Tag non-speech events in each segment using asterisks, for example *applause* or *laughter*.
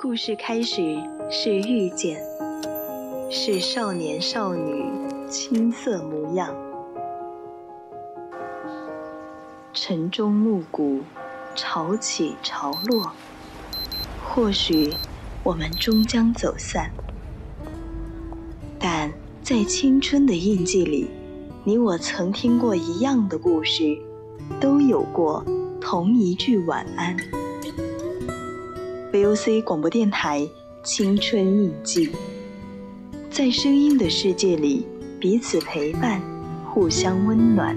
故事开始是遇见，是少年少女青涩模样，晨钟暮鼓，潮起潮落，或许我们终将走散，但在青春的印记里，你我曾听过一样的故事，都有过同一句晚安。VOC 广播电台《青春印记》，在声音的世界里，彼此陪伴，互相温暖。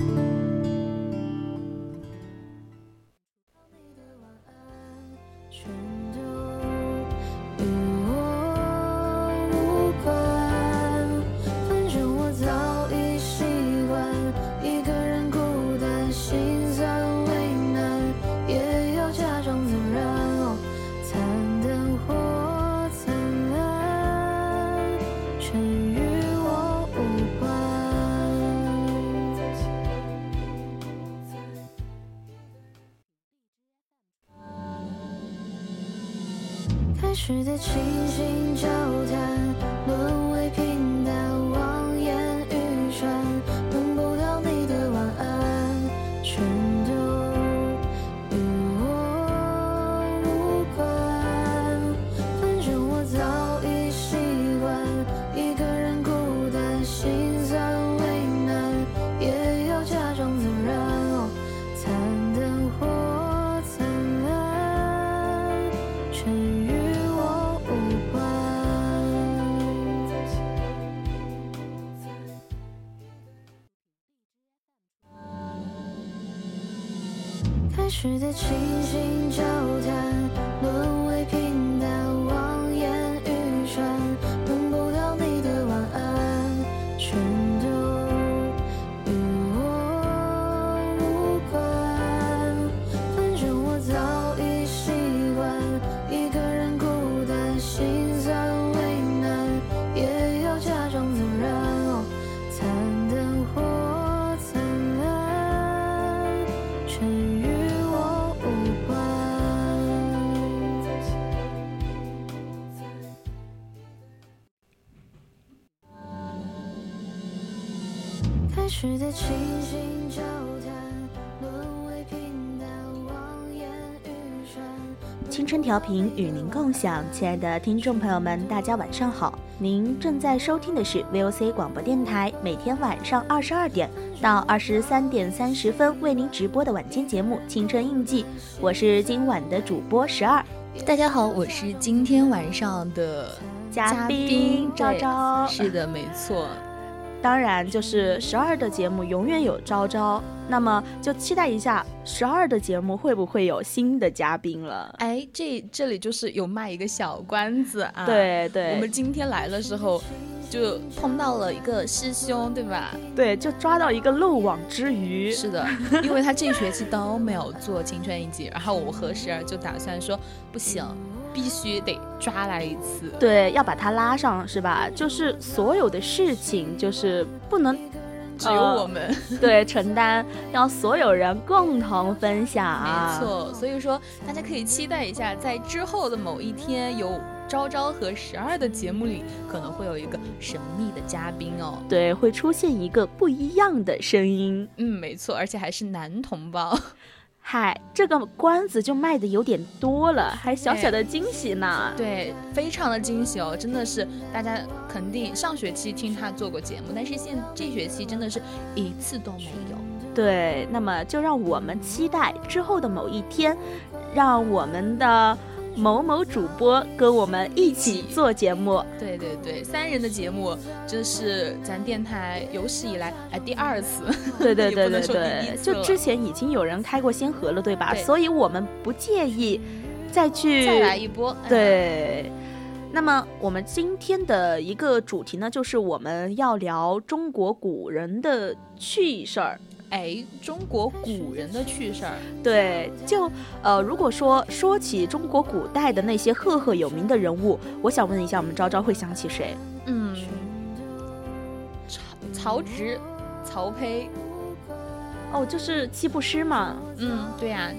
时青春调频与您共享，亲爱的听众朋友们，大家晚上好！您正在收听的是 VOC 广播电台，每天晚上二十二点到二十三点三十分为您直播的晚间节目《青春印记》，我是今晚的主播十二。大家好，我是今天晚上的嘉宾昭昭。是的，没错。当然，就是十二的节目永远有昭昭，那么就期待一下十二的节目会不会有新的嘉宾了。哎，这这里就是有卖一个小关子啊。对对，我们今天来的时候就碰到了一个师兄，对吧？对，就抓到一个漏网之鱼。是的，因为他这学期都没有做青春一季，然后我和十二就打算说，不行。必须得抓来一次，对，要把他拉上，是吧？就是所有的事情，就是不能只有我们 *laughs* 对承担，让所有人共同分享。没错，所以说大家可以期待一下，在之后的某一天，有昭昭和十二的节目里，可能会有一个神秘的嘉宾哦。对，会出现一个不一样的声音。嗯，没错，而且还是男同胞。嗨，这个关子就卖的有点多了，还小小的惊喜呢。对，非常的惊喜哦，真的是大家肯定上学期听他做过节目，但是现这学期真的是一次都没有。对，那么就让我们期待之后的某一天，让我们的。某某主播跟我们一起做节目，对对对，三人的节目，这是咱电台有史以来哎第二次，对对 *laughs* 对对对，就之前已经有人开过先河了，对吧？所以我们不介意再去再来一波。对，那么我们今天的一个主题呢，就是我们要聊中国古人的趣事儿。哎，中国古人的趣事儿，对，就呃，如果说说起中国古代的那些赫赫有名的人物，我想问一下，我们昭昭会想起谁？嗯，曹曹植、曹丕，哦，就是七步诗嘛。嗯，对呀，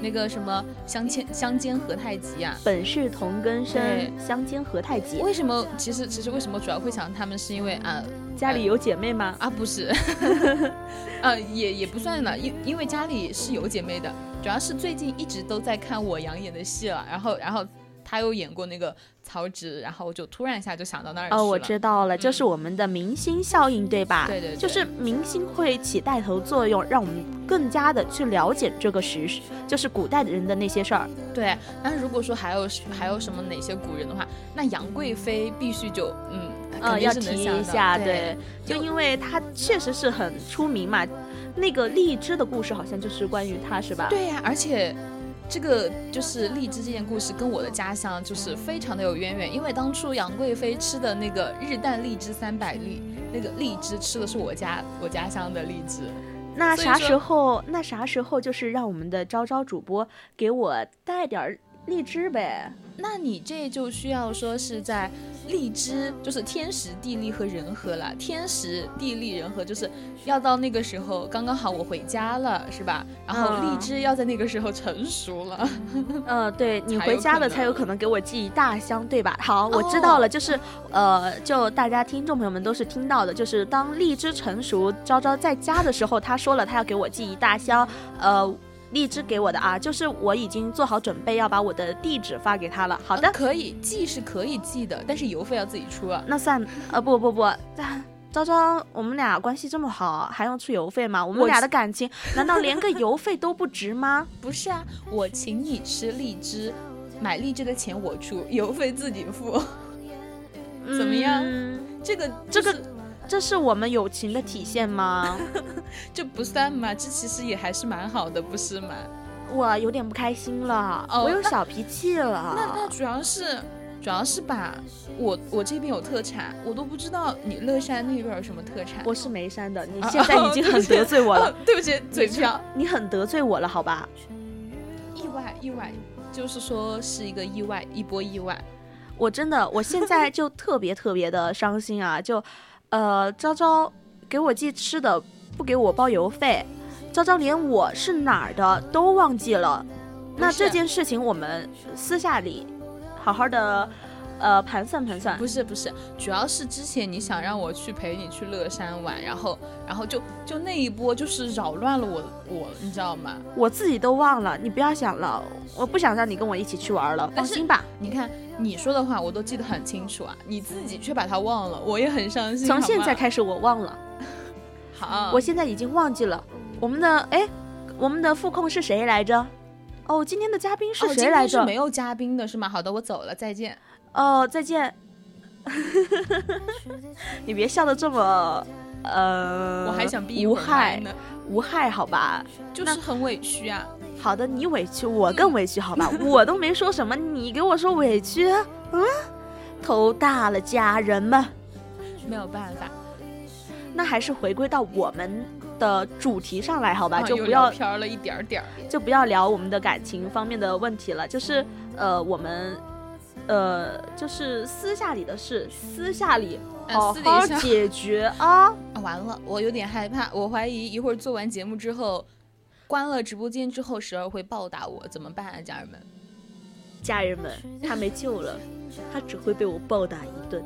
那个什么相间相间何太急啊。本是同根生对，相煎何太急。为什么？其实其实为什么主要会想他们，是因为啊家里有姐妹吗？啊不是，*laughs* 呃也也不算了，因因为家里是有姐妹的，主要是最近一直都在看我杨演的戏了，然后然后他又演过那个曹植，然后我就突然一下就想到那儿去了。哦，我知道了，就是我们的明星效应，对吧？对对对就是明星会起带头作用，让我们更加的去了解这个时，就是古代的人的那些事儿。对，那如果说还有还有什么哪些古人的话，那杨贵妃必须就嗯，肯呃，定要提一下，对，就因为他确实是很出名嘛。那个荔枝的故事好像就是关于他，是吧？对呀、而且这个就是荔枝这件故事跟我的家乡就是非常的有渊源，因为当初杨贵妃吃的那个日啖荔枝三百粒，那个荔枝吃的是我家我家乡的荔枝。那啥时候？那啥时候就是让我们的昭昭主播给我带点儿荔枝呗？那你这就需要说是在荔枝，就是天时地利和人和了。天时地利人和，就是要到那个时候刚刚好我回家了，是吧？然后嗯荔枝要在那个时候成熟了。嗯，*laughs* 对你回家了才有可能给我寄一大箱，对吧？好，我知道了，哦就是呃，就大家听众朋友们都是听到的，就是当荔枝成熟，昭昭在家的时候，他说了他要给我寄一大箱，呃。荔枝给我的啊，就是我已经做好准备要把我的地址发给他了。好的，可以寄是可以寄的，但是邮费要自己出啊。那算呃不不不，昭昭，我们俩关系这么好，还用出邮费吗？我们俩的感情难道连个邮费都不值吗？不是啊，我请你吃荔枝，买荔枝的钱我出，邮费自己付。怎么样这个这个是我们友情的体现吗？*laughs* 这不算嘛，这其实也还是蛮好的，不是吗？我有点不开心了，哦我有小脾气了。那那主要是主要是吧，我我这边有特产，我都不知道你乐山那边有什么特产。我是眉山的，你啊现在已经很得罪我了，哦 *laughs* 对不起，嘴瓢。你很得罪我了，好吧？意外意外，就是说是一个意外，一波意外。我真的，我现在就特别特别的伤心啊！就，呃，昭昭给我寄吃的，不给我包邮费，昭昭连我是哪儿的都忘记了。那这件事情我们私下里好好的，呃，盘算盘算。不是不是，主要是之前你想让我去陪你去乐山玩，然后然后就就那一波就是扰乱了我我，你知道吗？我自己都忘了，你不要想了，我不想让你跟我一起去玩了，放心吧。你看你说的话我都记得很清楚啊，你自己却把它忘了，我也很伤心。从现在开始我忘了，好，我现在已经忘记了我们的哎，我们的副控是谁来着？哦，今天的嘉宾是谁来着？是没有嘉宾的是吗？好的，我走了，再见。哦，再见。*laughs* 你别笑的这么呃，我还想避无害呢，无害，好吧？就是很委屈啊。好的，你委屈，我更委屈，好吧？*laughs* 我都没说什么，你给我说委屈，嗯，头大了，家人们。没有办法，那还是回归到我们的主题上来，好吧？啊就不要聊偏了一点儿点儿。就不要聊我们的感情方面的问题了，就是呃，我们呃，就是私下里的事，私下里嗯好好解决啊。*laughs* 啊，完了，我有点害怕，我怀疑一会儿做完节目之后，关了直播间之后，时而会暴打我，怎么办啊，家人们？家人们，他没救了，他只会被我暴打一顿。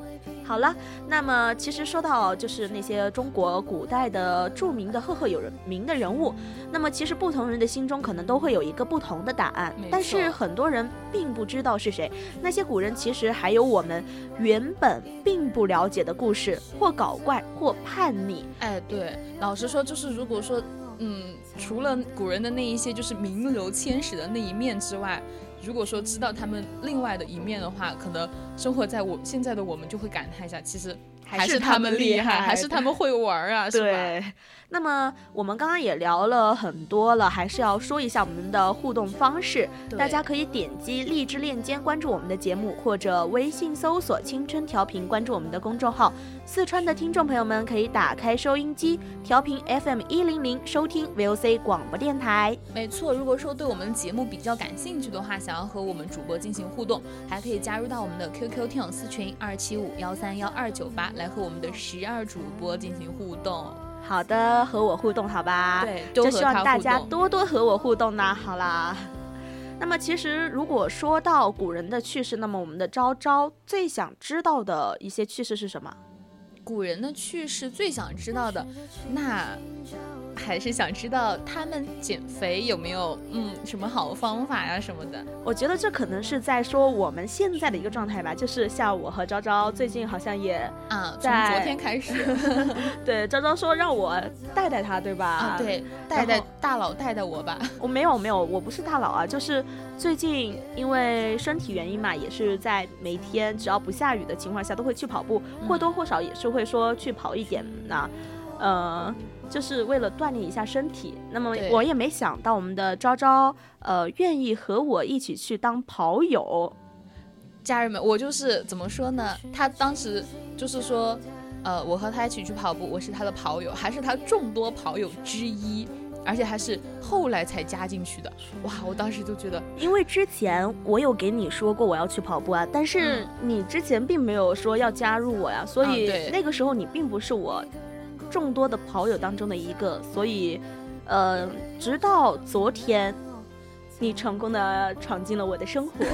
好了，那么其实说到就是那些中国古代的著名的赫赫有名的人物，那么其实不同人的心中可能都会有一个不同的答案，但是很多人并不知道是谁。那些古人其实还有我们原本并不了解的故事，或搞怪，或叛逆。哎，对，老实说，就是如果说，嗯，除了古人的那一些就是名流千史的那一面之外，如果说知道他们另外的一面的话，可能生活在我现在的我们就会感叹一下，其实还是他他们厉厉害，还害是他们会玩啊，是吧？对，那么我们刚刚也聊了很多了，还是要说一下我们的互动方式。大家可以点击荔枝链接关注我们的节目，或者微信搜索“青春调频”关注我们的公众号。四川的听众朋友们可以打开收音机，调频 FM 一零零收听 VOC 广播电台。没错，如果说对我们节目比较感兴趣的话，想要和我们主播进行互动，还可以加入到我们的 QQ 听友私群二七五幺三幺二九八，来和我们的十二主播进行互动。好的，和我互动好吧？对，就希望大家多多和我互动呢。好啦，那么其实如果说到古人的趣事，那么我们的昭昭最想知道的一些趣事是什么？古人的趣事最想知道的，那还是想知道他们减肥有没有嗯什么好方法呀什么的。我觉得这可能是在说我们现在的一个状态吧，就是像我和昭昭最近好像也啊，从在昨天开始 *laughs* 对昭昭说让我带带他，对吧？啊，对，带带大佬带带我吧。我没有没有，我不是大佬啊，就是最近因为身体原因嘛，也是在每天只要不下雨的情况下都会去跑步，嗯或多或少也是会说去跑一点那，呃，就是为了锻炼一下身体。那么我也没想到我们的昭昭呃愿意和我一起去当跑友，家人们，我就是怎么说呢？他当时就是说，呃，我和他一起去跑步，我是他的跑友，还是他众多跑友之一，而且还是后来才加进去的。哇，我当时就觉得，因为之前我有给你说过我要去跑步啊，但是你之前并没有说要加入我呀，所以那个时候你并不是我众多的跑友当中的一个，所以，呃，直到昨天，你成功的闯进了我的生活。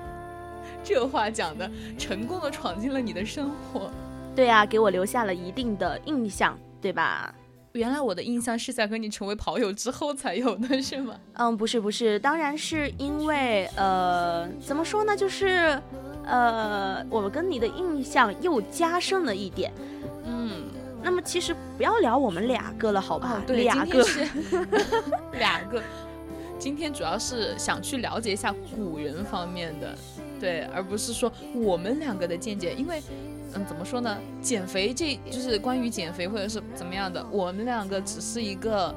*laughs* 这话讲的成功的闯进了你的生活。对啊，给我留下了一定的印象，对吧？原来我的印象是在和你成为跑友之后才有的，是吗？嗯，不是不是，当然是因为呃，怎么说呢，就是呃，我跟你的印象又加深了一点。嗯，那么其实不要聊我们两个了，好吧？哦，对，两个两 *laughs* 个。今天主要是想去了解一下古人方面的，对，而不是说我们两个的见解，因为，嗯，怎么说呢？减肥这就是关于减肥或者是怎么样的，我们两个只是一个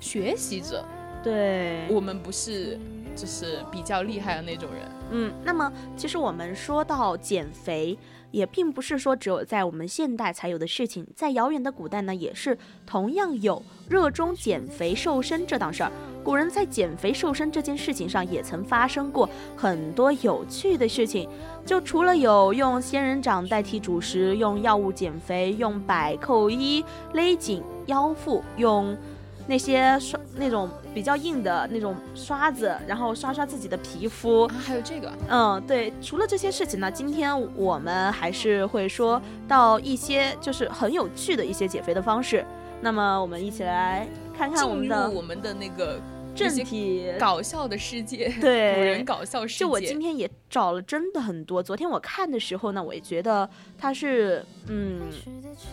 学习者，对，我们不是就是比较厉害的那种人。嗯，那么其实我们说到减肥，也并不是说只有在我们现代才有的事情，在遥远的古代呢，也是同样有热衷减肥瘦身这档事儿。古人在减肥瘦身这件事情上，也曾发生过很多有趣的事情。就除了有用仙人掌代替主食，用药物减肥，用百扣衣勒紧腰腹，用那些刷那种比较硬的那种刷子，然后刷刷自己的皮肤，啊，还有这个，嗯，对，除了这些事情呢，今天我们还是会说到一些就是很有趣的一些减肥的方式。那么我们一起来看看我们进的入我们的那个正那些题。搞笑的世界，*laughs* 对古人搞笑世界。就我今天也找了真的很多，昨天我看的时候呢，我也觉得它是嗯，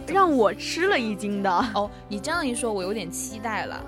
让我吃了一惊的。哦，你这样一说，我有点期待了。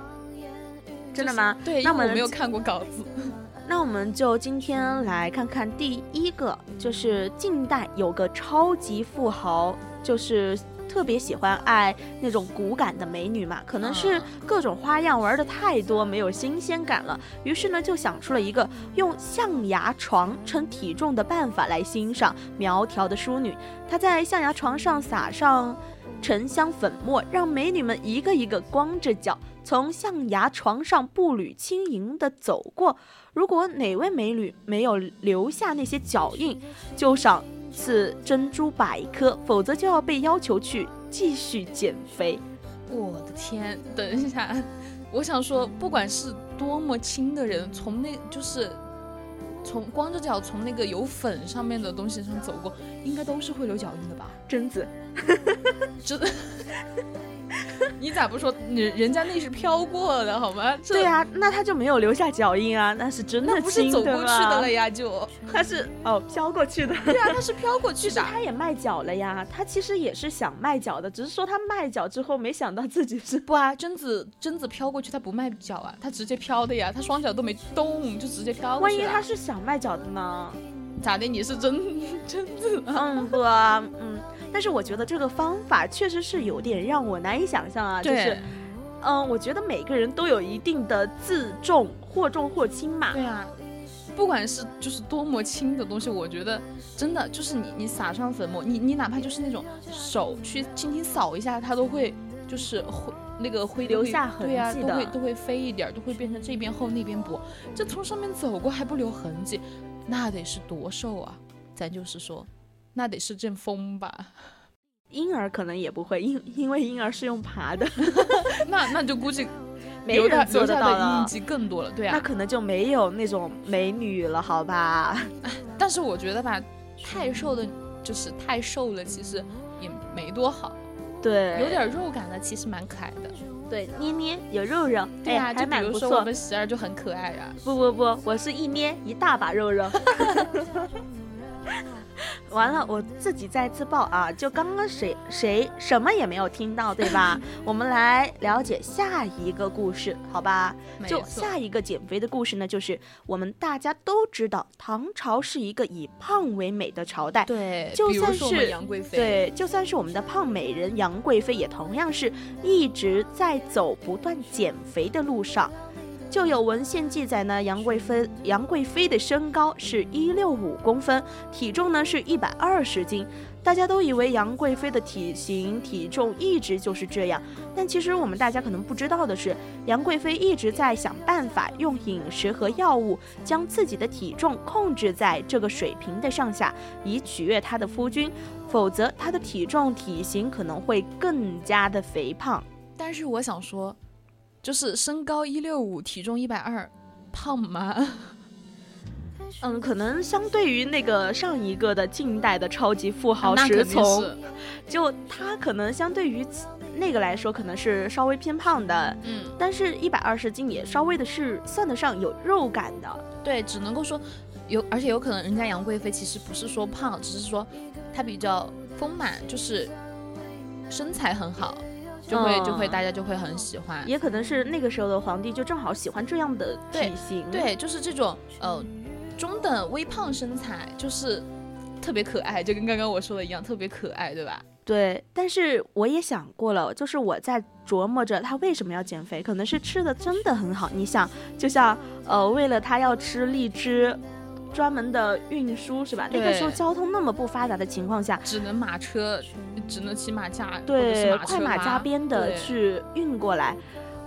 真的吗？对，那我们没有看过稿子。*laughs* 那我们就今天来看看第一个，就是近代有个超级富豪，就是特别喜欢爱那种骨感的美女嘛，可能是嗯各种花样玩的太多，没有新鲜感了，于是呢就想出了一个用象牙床称体重的办法来欣赏苗条的淑女。他在象牙床上撒上沉香粉末，让美女们一个一个光着脚从象牙床上步履轻盈地走过。如果哪位美女没有留下那些脚印，就赏赐珍珠百颗，否则就要被要求去继续减肥。我的天，等一下，*laughs* 我想说，不管是多么轻的人，从那就是从光着脚从那个有粉上面的东西上走过，应该都是会留脚印的吧？贞子，*laughs* 真的。*laughs* 你咋不说人人家那是飘过的好吗？对呀、那他就没有留下脚印啊，那是真的那不是走过去的了呀？就他是哦飘过去的。*laughs* 对啊，他是飘过去的。他也卖脚了呀，他其实也是想卖脚的，只是说他卖脚之后没想到自己是不啊，贞子贞子飘过去，他不迈脚啊，他直接飘的呀，他双脚都没动，就直接飘过万一。他是想卖脚的呢？咋的？你是真 *laughs* 贞子啊？嗯，不啊，嗯，但是我觉得这个方法确实是有点让我难以想象啊，就是，嗯，我觉得每个人都有一定的自重，或重或轻嘛。对啊，不管是就是多么轻的东西，我觉得真的就是你你撒上粉末，你你哪怕就是那种手去轻轻扫一下，它都会就是灰那个会留下痕对啊，迹的都会都会飞一点儿，都会变成这边厚那边薄。这从上面走过还不留痕迹，那得是多瘦啊！咱就是说，那得是阵风吧？婴儿可能也不会，因因为婴儿是用爬的。*laughs* 那那就估计 *laughs* 没留人做下留下得到了的印记更多了，对啊。那可能就没有那种美女了，好吧？*laughs* 但是我觉得吧，太瘦的，就是太瘦了，其实也没多好，对，有点肉感的，其实蛮可爱的。对，捏捏有肉肉，对啊，哎，就还比如说我蛮不错。们十二就很可爱啊。不不不，我是一捏一大把肉肉。完了，我自己再自爆啊！就刚刚谁谁什么也没有听到，对吧？*laughs* 我们来了解下一个故事，好吧？就下一个减肥的故事呢，就是我们大家都知道，唐朝是一个以胖为美的朝代。对，就算是杨贵妃，对，就算是我们的胖美人杨贵妃，也同样是一直在走不断减肥的路上。就有文献记载呢，杨贵妃杨贵妃的身高是一六五公分，体重呢是一百二十斤。大家都以为杨贵妃的体型体重一直就是这样，但其实我们大家可能不知道的是，杨贵妃一直在想办法用饮食和药物将自己的体重控制在这个水平的上下，以取悦她的夫君，否则她的体重体型可能会更加的肥胖。但是我想说，就是身高一六五，体重一百二，胖吗？*laughs* 嗯，可能相对于那个上一个的近代的超级富豪石那肯定从，是，*laughs* 就他可能相对于那个来说，可能是稍微偏胖的，嗯，但是一百二十斤也稍微的是算得上有肉感的。对，只能够说有，而且有可能人家杨贵妃其实不是说胖，只是说她比较丰满，就是身材很好，就会、就会嗯大家就会很喜欢。也可能是那个时候的皇帝就正好喜欢这样的体型。对，就是这种呃中等微胖身材，就是特别可爱，就跟刚刚我说的一样，特别可爱，对吧？对，但是我也想过了，就是我在琢磨着他为什么要减肥，可能是吃的真的很好。你想，就像呃，为了他要吃荔枝，专门的运输是吧？那个时候交通那么不发达的情况下，只能马车，只能骑马驾，对快马加鞭的去运过来。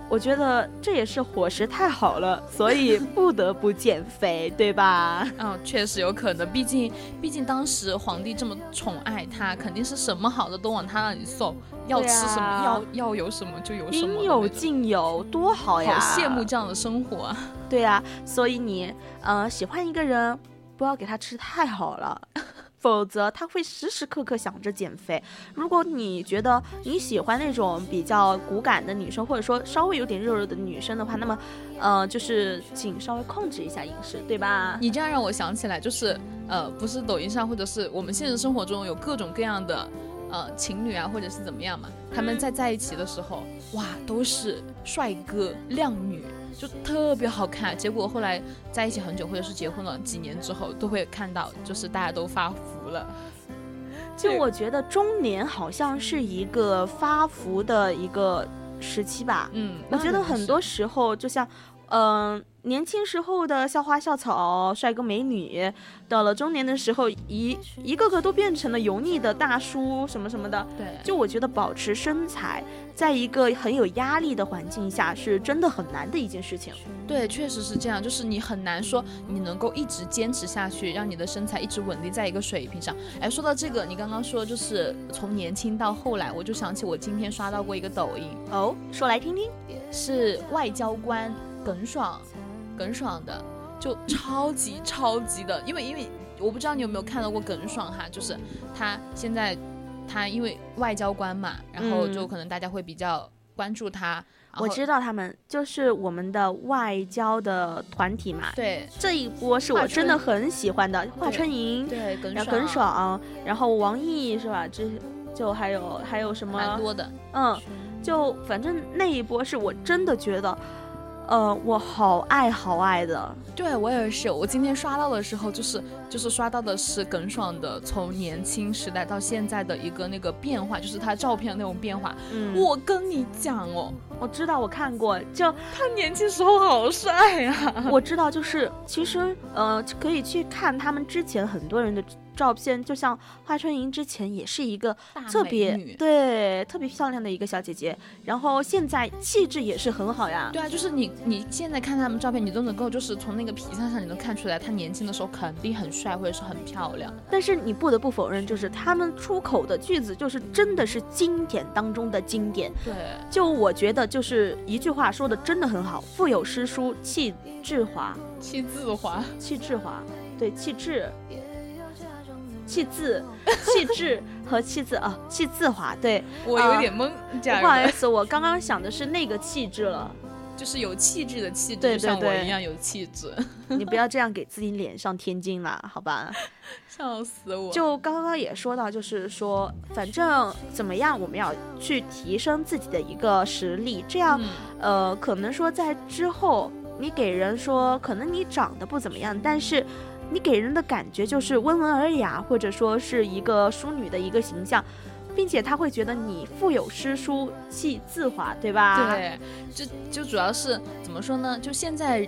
我觉得这也是伙食太好了，所以 *laughs* 不得不减肥，对吧？嗯，确实有可能，毕竟毕竟当时皇帝这么宠爱他，肯定是什么好的都往他那里送，要吃什么，啊要要有什么就有什么应有，尽有，多好呀！好羡慕这样的生活啊！对呀、所以你呃喜欢一个人，不要给他吃太好了，否则他会时时刻刻想着减肥。如果你觉得你喜欢那种比较骨感的女生，或者说稍微有点肉肉的女生的话，那么呃就是请稍微控制一下饮食，对吧？你这样让我想起来，就是呃，不是抖音上或者是我们现实生活中有各种各样的呃情侣啊，或者是怎么样嘛，他们在在一起的时候，哇，都是帅哥靓女，就特别好看。结果后来在一起很久，或者是结婚了几年之后，都会看到，就是大家都发福了。就我觉得中年好像是一个发福的一个时期吧。嗯，我觉得很多时候就像，嗯、年轻时候的校花校草、帅哥美女，到了中年的时候，一一个个都变成了油腻的大叔什么什么的。对，就我觉得保持身材，在一个很有压力的环境下，是真的很难的一件事情。对，确实是这样，就是你很难说你能够一直坚持下去，让你的身材一直稳定在一个水平上。哎，说到这个，你刚刚说就是从年轻到后来，我就想起我今天刷到过一个抖音，哦，说来听听。是外交官耿爽，耿爽的，就超级超级的，因为因为我不知道你有没有看到过耿爽哈，就是他现在他因为外交官嘛，然后就嗯可能大家会比较关注他。然我知道他们就是我们的外交的团体嘛。对这一波是我真的很喜欢的，华春莹，对然后耿爽，然后王毅是吧？这就还有还有什么？蛮多的。嗯，就反正那一波是我真的觉得，嗯，我好爱好爱的。对我也是，我今天刷到的时候，就是就是刷到的是耿爽的从年轻时代到现在的一个那个变化，就是他照片的那种变化。嗯，我跟你讲哦，我知道，我看过，就他年轻时候好帅呀、*laughs* 我知道，就是其实呃，可以去看他们之前很多人的照片，就像华春莹之前也是一个特别对特别漂亮的一个小姐姐，然后现在气质也是很好呀。对啊，就是你你现在看他们照片，你都能够就是从那个皮相上你能看出来，她年轻的时候肯定很帅或者是很漂亮。但是你不得不否认，就是他们出口的句子就是真的是经典当中的经典。对，就我觉得就是一句话说的真的很好，腹有诗书气自华，气自华。气自华，对气质。气质、气质和气质啊，气质华，对，*laughs* 我有点懵，不好意思，我刚刚想的是那个气质了，就是有气质的气质，对对就像我一样有气质，*laughs* 你不要这样给自己脸上添金啦，好吧？*laughs* 笑死我。就刚刚也说到，就是说，反正怎么样，我们要去提升自己的一个实力，这样，嗯呃，可能说在之后，你给人说，可能你长得不怎么样，但是你给人的感觉就是温文尔雅，或者说是一个淑女的一个形象，并且他会觉得你腹有诗书气自华，对吧？，对，就就主要是怎么说呢？就现在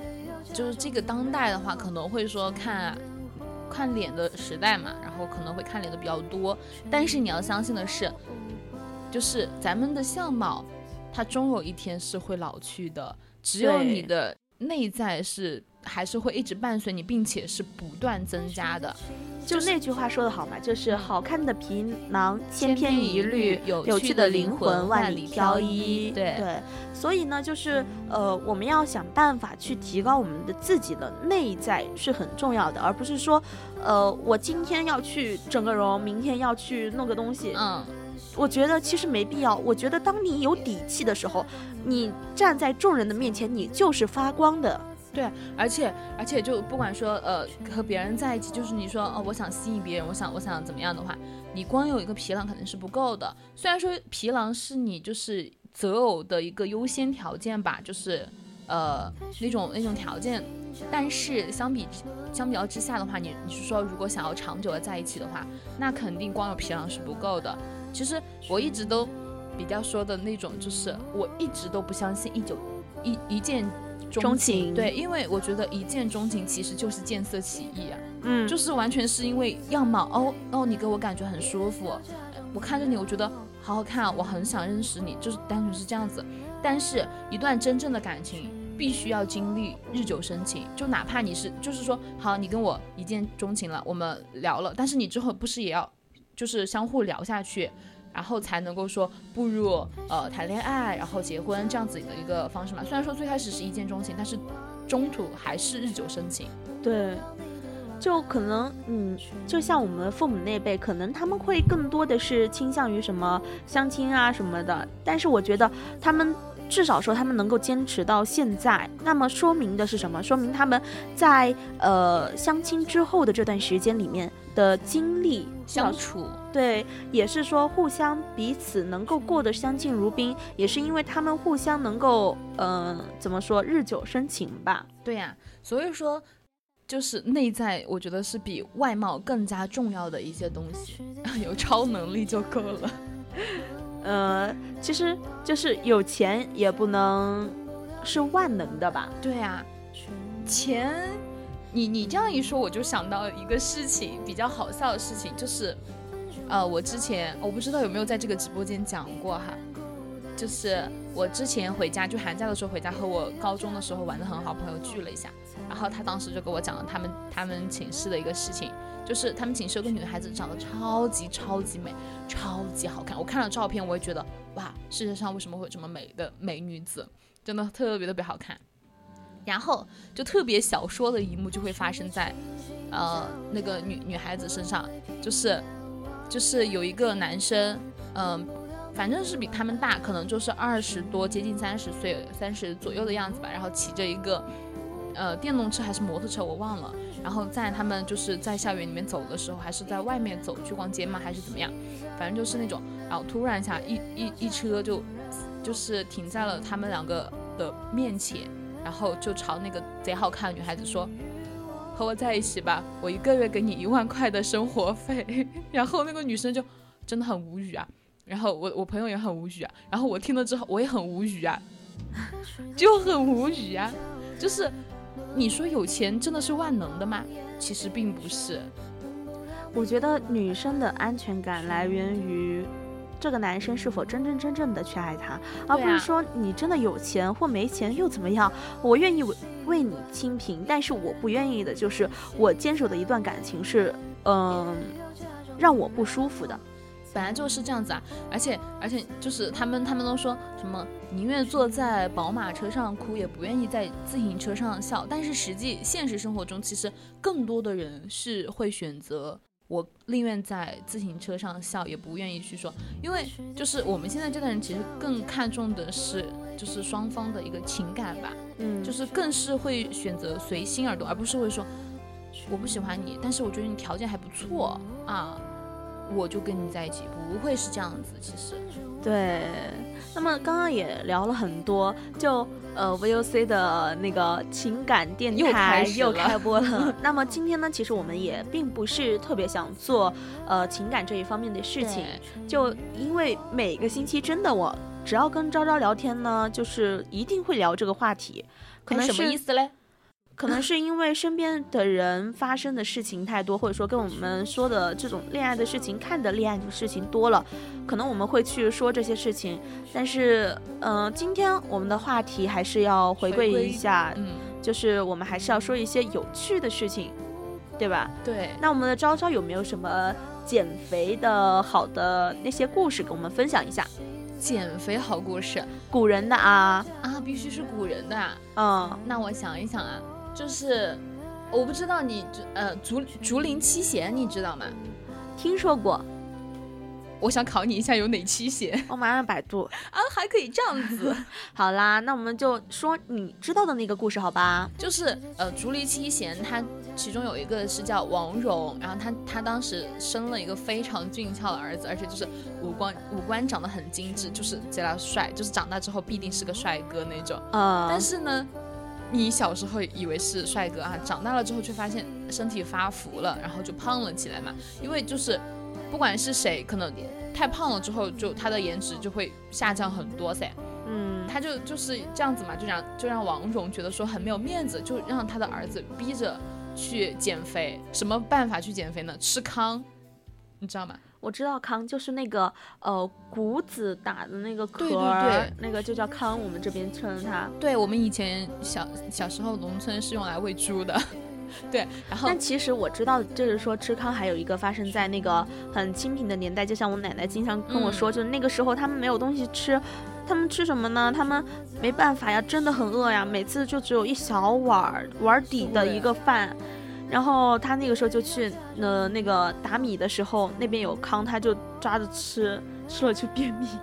就是这个当代的话，可能会说看看脸的时代嘛，然后可能会看脸的比较多。但是你要相信的是，就是咱们的相貌，它终有一天是会老去的。只有你的内在是还是会一直伴随你，并且是不断增加的。就那句话说的好嘛，就是好看的皮囊千千篇篇一一律律，有有趣的灵灵魂万万里挑挑一对对，所以呢，就是呃，我们要想办法去提高我们的自己的内在是很重要的，而不是说，呃，我今天要去整个容，明天要去弄个东西。嗯，我觉得其实没必要。我觉得当你有底气的时候，你站在众人的面前，你就是发光的。对而且而且就不管说呃和别人在一起，就是你说哦我想吸引别人，我想我想怎么样的话，你光有一个皮囊肯定是不够的。虽然说皮囊是你就是择偶的一个优先条件吧，就是呃那种那种条件，但是相比相比较之下的话，你你是说如果想要长久的在一起的话，那肯定光有皮囊是不够的。其实我一直都比较说的那种，就是我一直都不相信一九一一见钟钟情，对，因为我觉得一见钟情其实就是见色起意啊，嗯，就是完全是因为样貌，哦哦，你给我感觉很舒服，我看着你，我觉得好好看啊，我很想认识你，就是单纯是这样子。但是，一段真正的感情必须要经历日久生情，就哪怕你是，就是说，好，你跟我一见钟情了，我们聊了，但是你之后不是也要，就是相互聊下去，然后才能够说步入呃谈恋爱，然后结婚这样子的一个方式嘛。虽然说最开始是一见钟情，但是中途还是日久生情。对，就可能，嗯，就像我们父母那辈，可能他们会更多的是倾向于什么相亲啊什么的，但是我觉得他们至少说他们能够坚持到现在，那么说明的是什么？说明他们在呃相亲之后的这段时间里面的经历相处，对，也是说互相彼此能够过得相敬如宾，也是因为他们互相能够，嗯、怎么说，日久生情吧。对呀、所以说就是内在，我觉得是比外貌更加重要的一些东西，*laughs* 有超能力就够了。*laughs* 呃，其实就是有钱也不能是万能的吧？对呀、钱，你你这样一说，我就想到一个事情，比较好笑的事情，就是，呃，我之前我不知道有没有在这个直播间讲过哈，就是我之前回家，就寒假的时候回家，和我高中的时候玩的很好朋友聚了一下，然后他当时就给我讲了他们他们寝室的一个事情，就是他们寝室有个女孩子长得超级超级美，超级好看，我看了照片，我也觉得哇，世界上为什么会有这么美的美女子，真的特别特别好看。然后就特别小说的一幕就会发生在，呃，那个女女孩子身上，就是就是有一个男生，嗯、反正是比他们大，可能就是二十多，接近三十岁，三十左右的样子吧。然后骑着一个呃电动车还是摩托车，我忘了。然后在他们就是在校园里面走的时候，还是在外面走去逛街嘛？还是怎么样？反正就是那种，然后突然一下一一一车就就是停在了他们两个的面前。然后就朝那个贼好看的女孩子说：“和我在一起吧，我一个月给你一万块的生活费。*laughs* ”然后那个女生就真的很无语啊，然后我我朋友也很无语啊，然后我听了之后我也很无语啊，*laughs* 就很无语啊，就是你说有钱真的是万能的吗？其实并不是，我觉得女生的安全感来源于这个男生是否真真正正的去爱她，而不是说你真的有钱或没钱又怎么样，我愿意为为你清贫，但是我不愿意的就是我坚守的一段感情是，嗯、让我不舒服的。本来就是这样子啊，而且而且就是他们他们都说什么宁愿坐在宝马车上哭，也不愿意在自行车上笑。但是实际现实生活中，其实更多的人是会选择我宁愿在自行车上笑，也不愿意去说，因为就是我们现在这代人其实更看重的是就是双方的一个情感吧，嗯，就是更是会选择随心而动，而不是会说我不喜欢你，但是我觉得你条件还不错啊。我就跟你在一起，不会是这样子。其实，对，那么刚刚也聊了很多，就呃 VOC 的那个情感电又台开又开播了。*laughs* 那么今天呢，其实我们也并不是特别想做呃情感这一方面的事情，就因为每个星期真的我只要跟昭昭聊天呢，就是一定会聊这个话题，可能哎什么是意思嘞？可能是因为身边的人发生的事情太多，或者说跟我们说的这种恋爱的事情、看的恋爱的事情多了，可能我们会去说这些事情。但是，嗯、今天我们的话题还是要回归回归一下，嗯，就是我们还是要说一些有趣的事情，对吧？对，那我们的昭昭有没有什么减肥的好的那些故事跟我们分享一下？减肥好故事古人的啊，啊，必须是古人的啊。嗯，那我想一想啊，就是我不知道你呃竹竹林七贤你知道吗？听说过，我想考你一下有哪七贤 *laughs* 我马上百度。啊？还可以这样子，*laughs* 好啦，那我们就说你知道的那个故事，好吧？就是呃竹林七贤他其中有一个是叫王戎，然后他他当时生了一个非常俊俏的儿子，而且就是五官五官长得很精致，就是贼拉帅，就是长大之后必定是个帅哥那种。呃，但是呢，你小时候以为是帅哥啊，长大了之后却发现身体发福了，然后就胖了起来嘛。因为就是不管是谁，可能太胖了之后，就他的颜值就会下降很多噻。嗯，他就就是这样子嘛，就让就让王蓉觉得说很没有面子，就让他的儿子逼着去减肥。什么办法去减肥呢？吃糠，你知道吗？我知道糠就是那个呃谷子打的那个壳对对儿，对那个就叫糠，我们这边称它。对我们以前小小时候农村是用来喂猪的，*laughs* 对，然后但其实我知道，就是说吃糠还有一个发生在那个很清贫的年代，就像我奶奶经常跟我说，嗯就是那个时候他们没有东西吃，他们吃什么呢？他们没办法呀，真的很饿呀，每次就只有一小碗碗底的一个饭。然后他那个时候就去呃那个打米的时候，那边有糠，他就抓着吃，吃了就便秘。*laughs*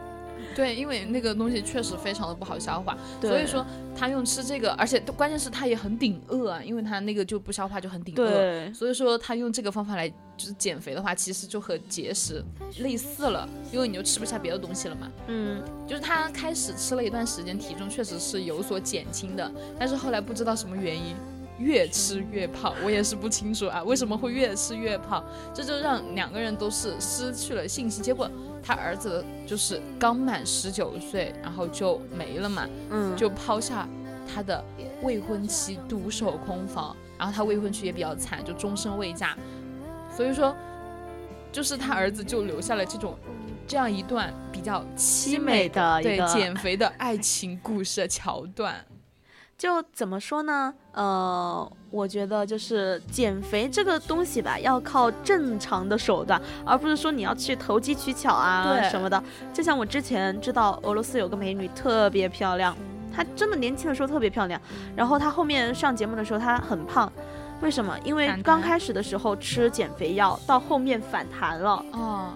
对，因为那个东西确实非常的不好消化，所以说他用吃这个，而且关键是他也很顶饿啊，因为他那个就不消化就很顶饿，所以说他用这个方法来就是减肥的话，其实就和节食类似了，因为你就吃不下别的东西了嘛。嗯，就是他开始吃了一段时间，体重确实是有所减轻的，但是后来不知道什么原因。越吃越胖，我也是不清楚啊，为什么会越吃越胖？这就让两个人都是失去了信心。结果他儿子就是刚满十九岁，然后就没了嘛，嗯，就抛下他的未婚妻独守空房，然后他未婚妻也比较惨，就终身未嫁。所以说，就是他儿子就留下了这种这样一段比较凄凄美的对减肥的爱情故事的桥段。就怎么说呢？呃，我觉得就是减肥这个东西吧，要靠正常的手段，而不是说你要去投机取巧啊对什么的。就像我之前知道俄罗斯有个美女特别漂亮，她真的年轻的时候特别漂亮，然后她后面上节目的时候她很胖，为什么？因为刚开始的时候吃减肥药，到后面反弹了，哦，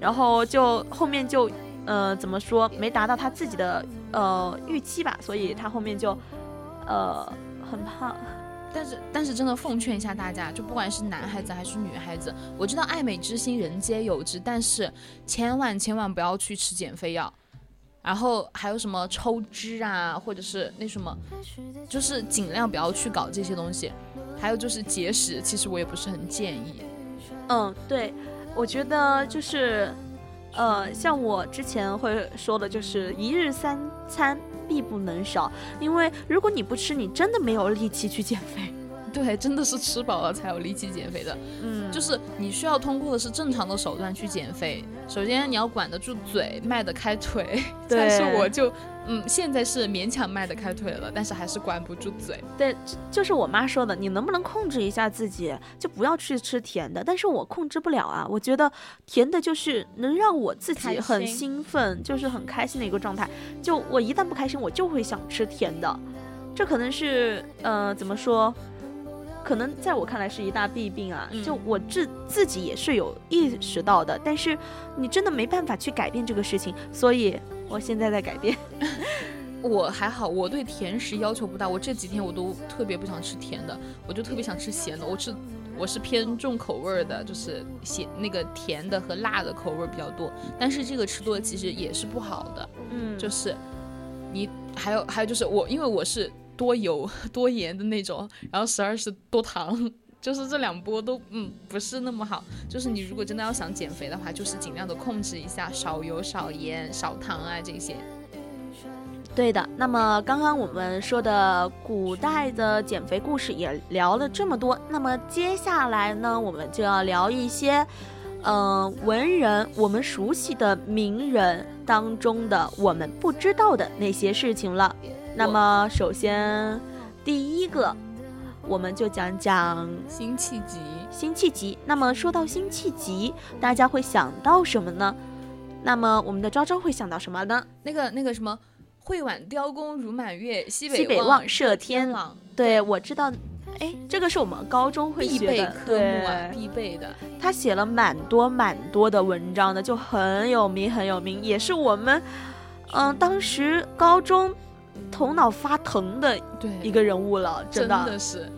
然后就后面就呃怎么说没达到她自己的呃预期吧，所以她后面就呃很胖。但是但是真的奉劝一下大家，就不管是男孩子还是女孩子，我知道爱美之心人皆有之，但是千万千万不要去吃减肥药。然后还有什么抽脂啊，或者是那什么，就是尽量不要去搞这些东西。还有就是节食，其实我也不是很建议。嗯，对，我觉得就是，呃，像我之前会说的，就是一日三餐必不能少，因为如果你不吃，你真的没有力气去减肥。*laughs* 对，真的是吃饱了才有力气减肥的。嗯，就是你需要通过的是正常的手段去减肥。首先你要管得住嘴，迈得开腿。对 *laughs* 但是我就，嗯，现在是勉强迈得开腿了，但是还是管不住嘴。对，就是我妈说的，你能不能控制一下自己，就不要去吃甜的。但是我控制不了啊，我觉得甜的就是能让我自己很兴奋，就是很开心的一个状态。就我一旦不开心，我就会想吃甜的，这可能是呃怎么说？可能在我看来是一大弊病啊，嗯就我自自己也是有意识到的，但是你真的没办法去改变这个事情，所以我现在在改变。*laughs* 我还好，我对甜食要求不大。我这几天我都特别不想吃甜的，我就特别想吃咸的。我吃我是偏重口味儿的，就是咸那个甜的和辣的口味儿比较多。但是这个吃多了其实也是不好的，嗯就是你还有还有就是我，因为我是多油 *laughs* 多盐的那种，然后十二是多糖。就是这两波都嗯不是那么好，就是你如果真的要想减肥的话，就是尽量的控制一下，少油少盐少糖啊这些。对的，那么刚刚我们说的古代的减肥故事也聊了这么多，那么接下来呢，我们就要聊一些，呃，文人我们熟悉的名人当中的我们不知道的那些事情了。那么首先第一个，我们就讲讲辛弃疾，辛弃疾。那么说到辛弃疾，大家会想到什么呢？那么我们的昭昭会想到什么呢？那个那个什么，会挽雕弓如满月，西西北望望射天朗，对，我知道，哎，这个是我们高中会必学的备科目啊，必备的。他写了蛮多蛮多的文章的，就很有名很有名，也是我们，嗯、当时高中头脑发疼的对，一个人物了，真的。的是，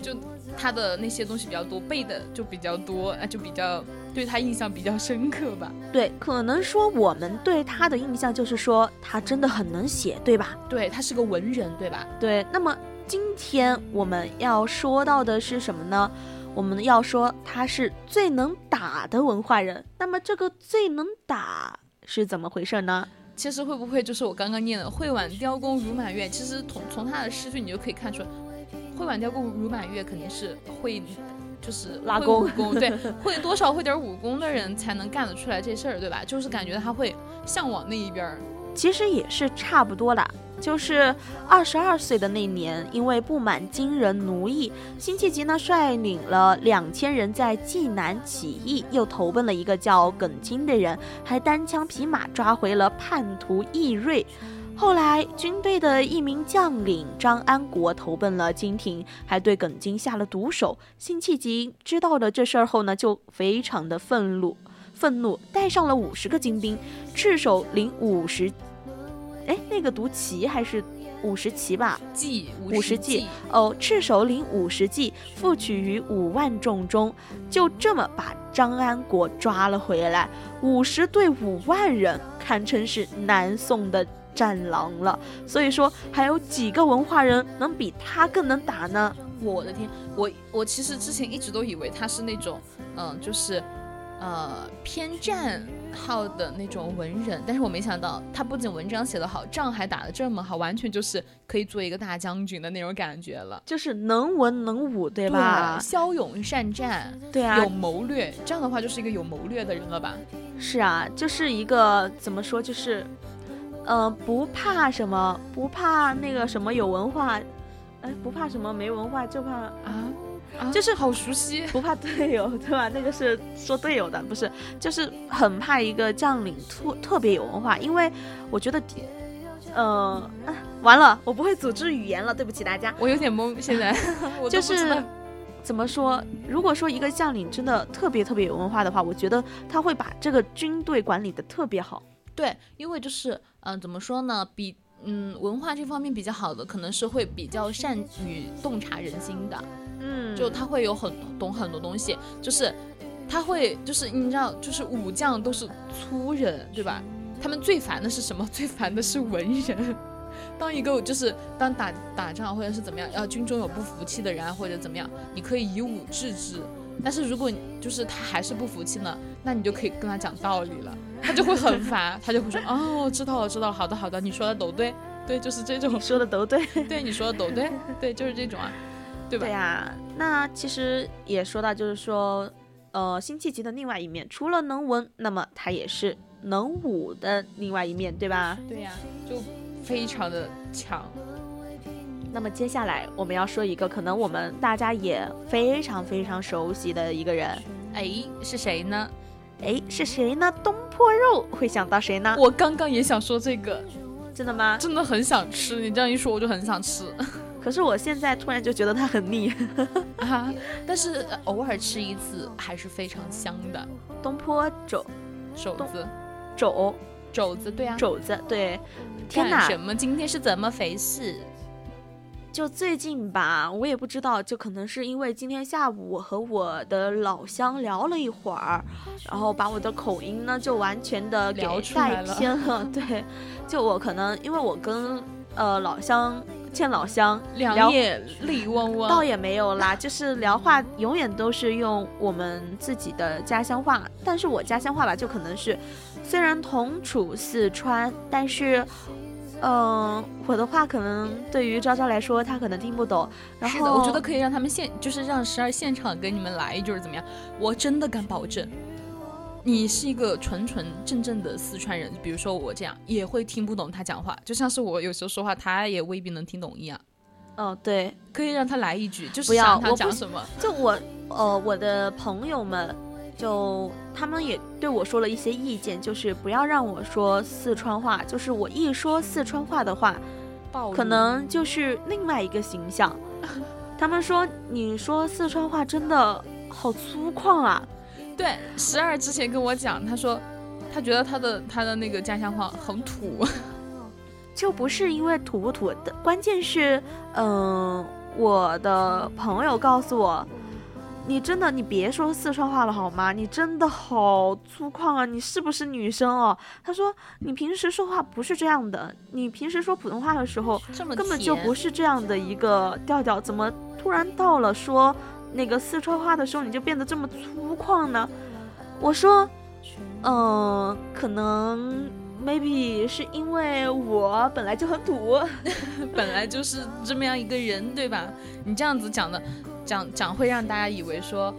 就他的那些东西比较多，背的就比较多，啊，就比较对他印象比较深刻吧。对，可能说我们对他的印象就是说他真的很能写，对吧？对他是个文人，对吧？对，那么今天我们要说到的是什么呢？我们要说他是最能打的文化人。那么这个最能打是怎么回事呢？其实会不会就是我刚刚念的“会挽雕弓如满月”？其实从从他的诗句你就可以看出来，“会挽雕弓如满月”肯定是会，就是会拉弓武功，对，*laughs* 会多少会点武功的人才能干得出来这事儿，对吧？就是感觉他会向往那一边儿。其实也是差不多啦。就是二十二岁的那年，因为不满金人奴役，辛弃疾呢率领了两千人在济南起义，又投奔了一个叫耿京的人，还单枪匹马抓回了叛徒易瑞。后来，军队的一名将领张安国投奔了金庭，还对耿京下了毒手。辛弃疾知道了这事儿后呢，就非常的愤怒，愤怒，带上了五十个精兵，赤手领五十，哎，那个读骑还是五十骑吧？计五十计骑，哦，赤手领五十骑，复取于五万众中，就这么把张安国抓了回来。五十对五万人，堪称是南宋的战狼了。所以说，还有几个文化人能比他更能打呢？我的天，我我其实之前一直都以为他是那种，嗯，就是，呃，偏战号的那种文人，但是我没想到他不仅文章写得好，仗还打得这么好，完全就是可以做一个大将军的那种感觉了，就是能文能武，对吧？骁勇善战，对 *laughs* 啊有，谋略，这样的话就是一个有谋略的人了吧？是啊，就是一个怎么说，就是，呃，不怕什么，不怕那个什么有文化，哎，不怕什么没文化，就怕啊啊，就是好熟悉，不怕队友，对吧？那个是说队友的，不是，就是很怕一个将领特特别有文化，因为我觉得，呃，啊完了，我不会组织语言了，对不起大家。我有点懵，现在 *laughs* 就是怎么说？如果说一个将领真的特别特别有文化的话，我觉得他会把这个军队管理的特别好。对，因为就是，嗯、怎么说呢，比嗯文化这方面比较好的，可能是会比较善于洞察人心的，嗯就他会有很懂很多东西，就是他会就是你知道，就是武将都是粗人，对吧？他们最烦的是什么？*laughs* 最烦的是文人。当一个就是当打打仗或者是怎么样，要，军中有不服气的人啊，或者怎么样，你可以以武制之。但是如果你就是他还是不服气呢，那你就可以跟他讲道理了，他就会很烦，他就会说 *laughs* 哦，知道了，知道了，好的，好的，你说的都对，对，就是这种你，说的都对。*laughs* 对你说的都对，对，就是这种啊。对吧？对啊，那其实也说到，就是说，呃，辛弃疾的另外一面，除了能文，那么他也是能武的另外一面，对吧？对呀、就非常的强。那么接下来我们要说一个可能我们大家也非常非常熟悉的一个人，哎，是谁呢？哎，是谁呢？东坡肉会想到谁呢？我刚刚也想说这个，真的吗？真的很想吃。你这样一说，我就很想吃 *laughs* 可是我现在突然就觉得它很腻。啊！*laughs* 但是呃偶尔吃一次还是非常香的。东坡肘肘子，肘肘子，对啊。肘子，对，天哪！什么？今天是怎么回事？就最近吧，我也不知道，就可能是因为今天下午我和我的老乡聊了一会儿，然后把我的口音呢就完全的给带偏了。*laughs* 对，就我可能因为我跟呃老乡见老乡两眼泪汪 *laughs* 汪。倒也没有啦，就是聊话永远都是用我们自己的家乡话，但是我家乡话吧，就可能是虽然同处四川，但是。嗯，我的话可能对于昭昭来说，他可能听不懂。然后是的，我觉得可以让他们现，就是让十二现场给你们来一句儿怎么样？我真的敢保证，你是一个纯纯正正的四川人，比如说我这样，也会听不懂他讲话，就像是我有时候说话，他也未必能听懂一样。嗯，对，可以让他来一句，就是不要想他我讲什么。就我呃我的朋友们，就他们也对我说了一些意见，就是不要让我说四川话，就是我一说四川话的话，可能就是另外一个形象。*laughs* 他们说你说四川话真的好粗犷啊，*laughs* 对十二之前跟我讲，他说他觉得他的他的那个家乡话很土。就不是因为土不土的，关键是，嗯、我的朋友告诉我，你真的你别说四川话了好吗？你真的好粗犷啊！你是不是女生哦？他说你平时说话不是这样的，你平时说普通话的时候根本就不是这样的一个调调，怎么突然到了说那个四川话的时候你就变得这么粗犷呢？我说，嗯、可能 maybe 是因为我本来就很土，*laughs* 本来就是这么样一个人，对吧？你这样子讲的，讲讲会让大家以为说，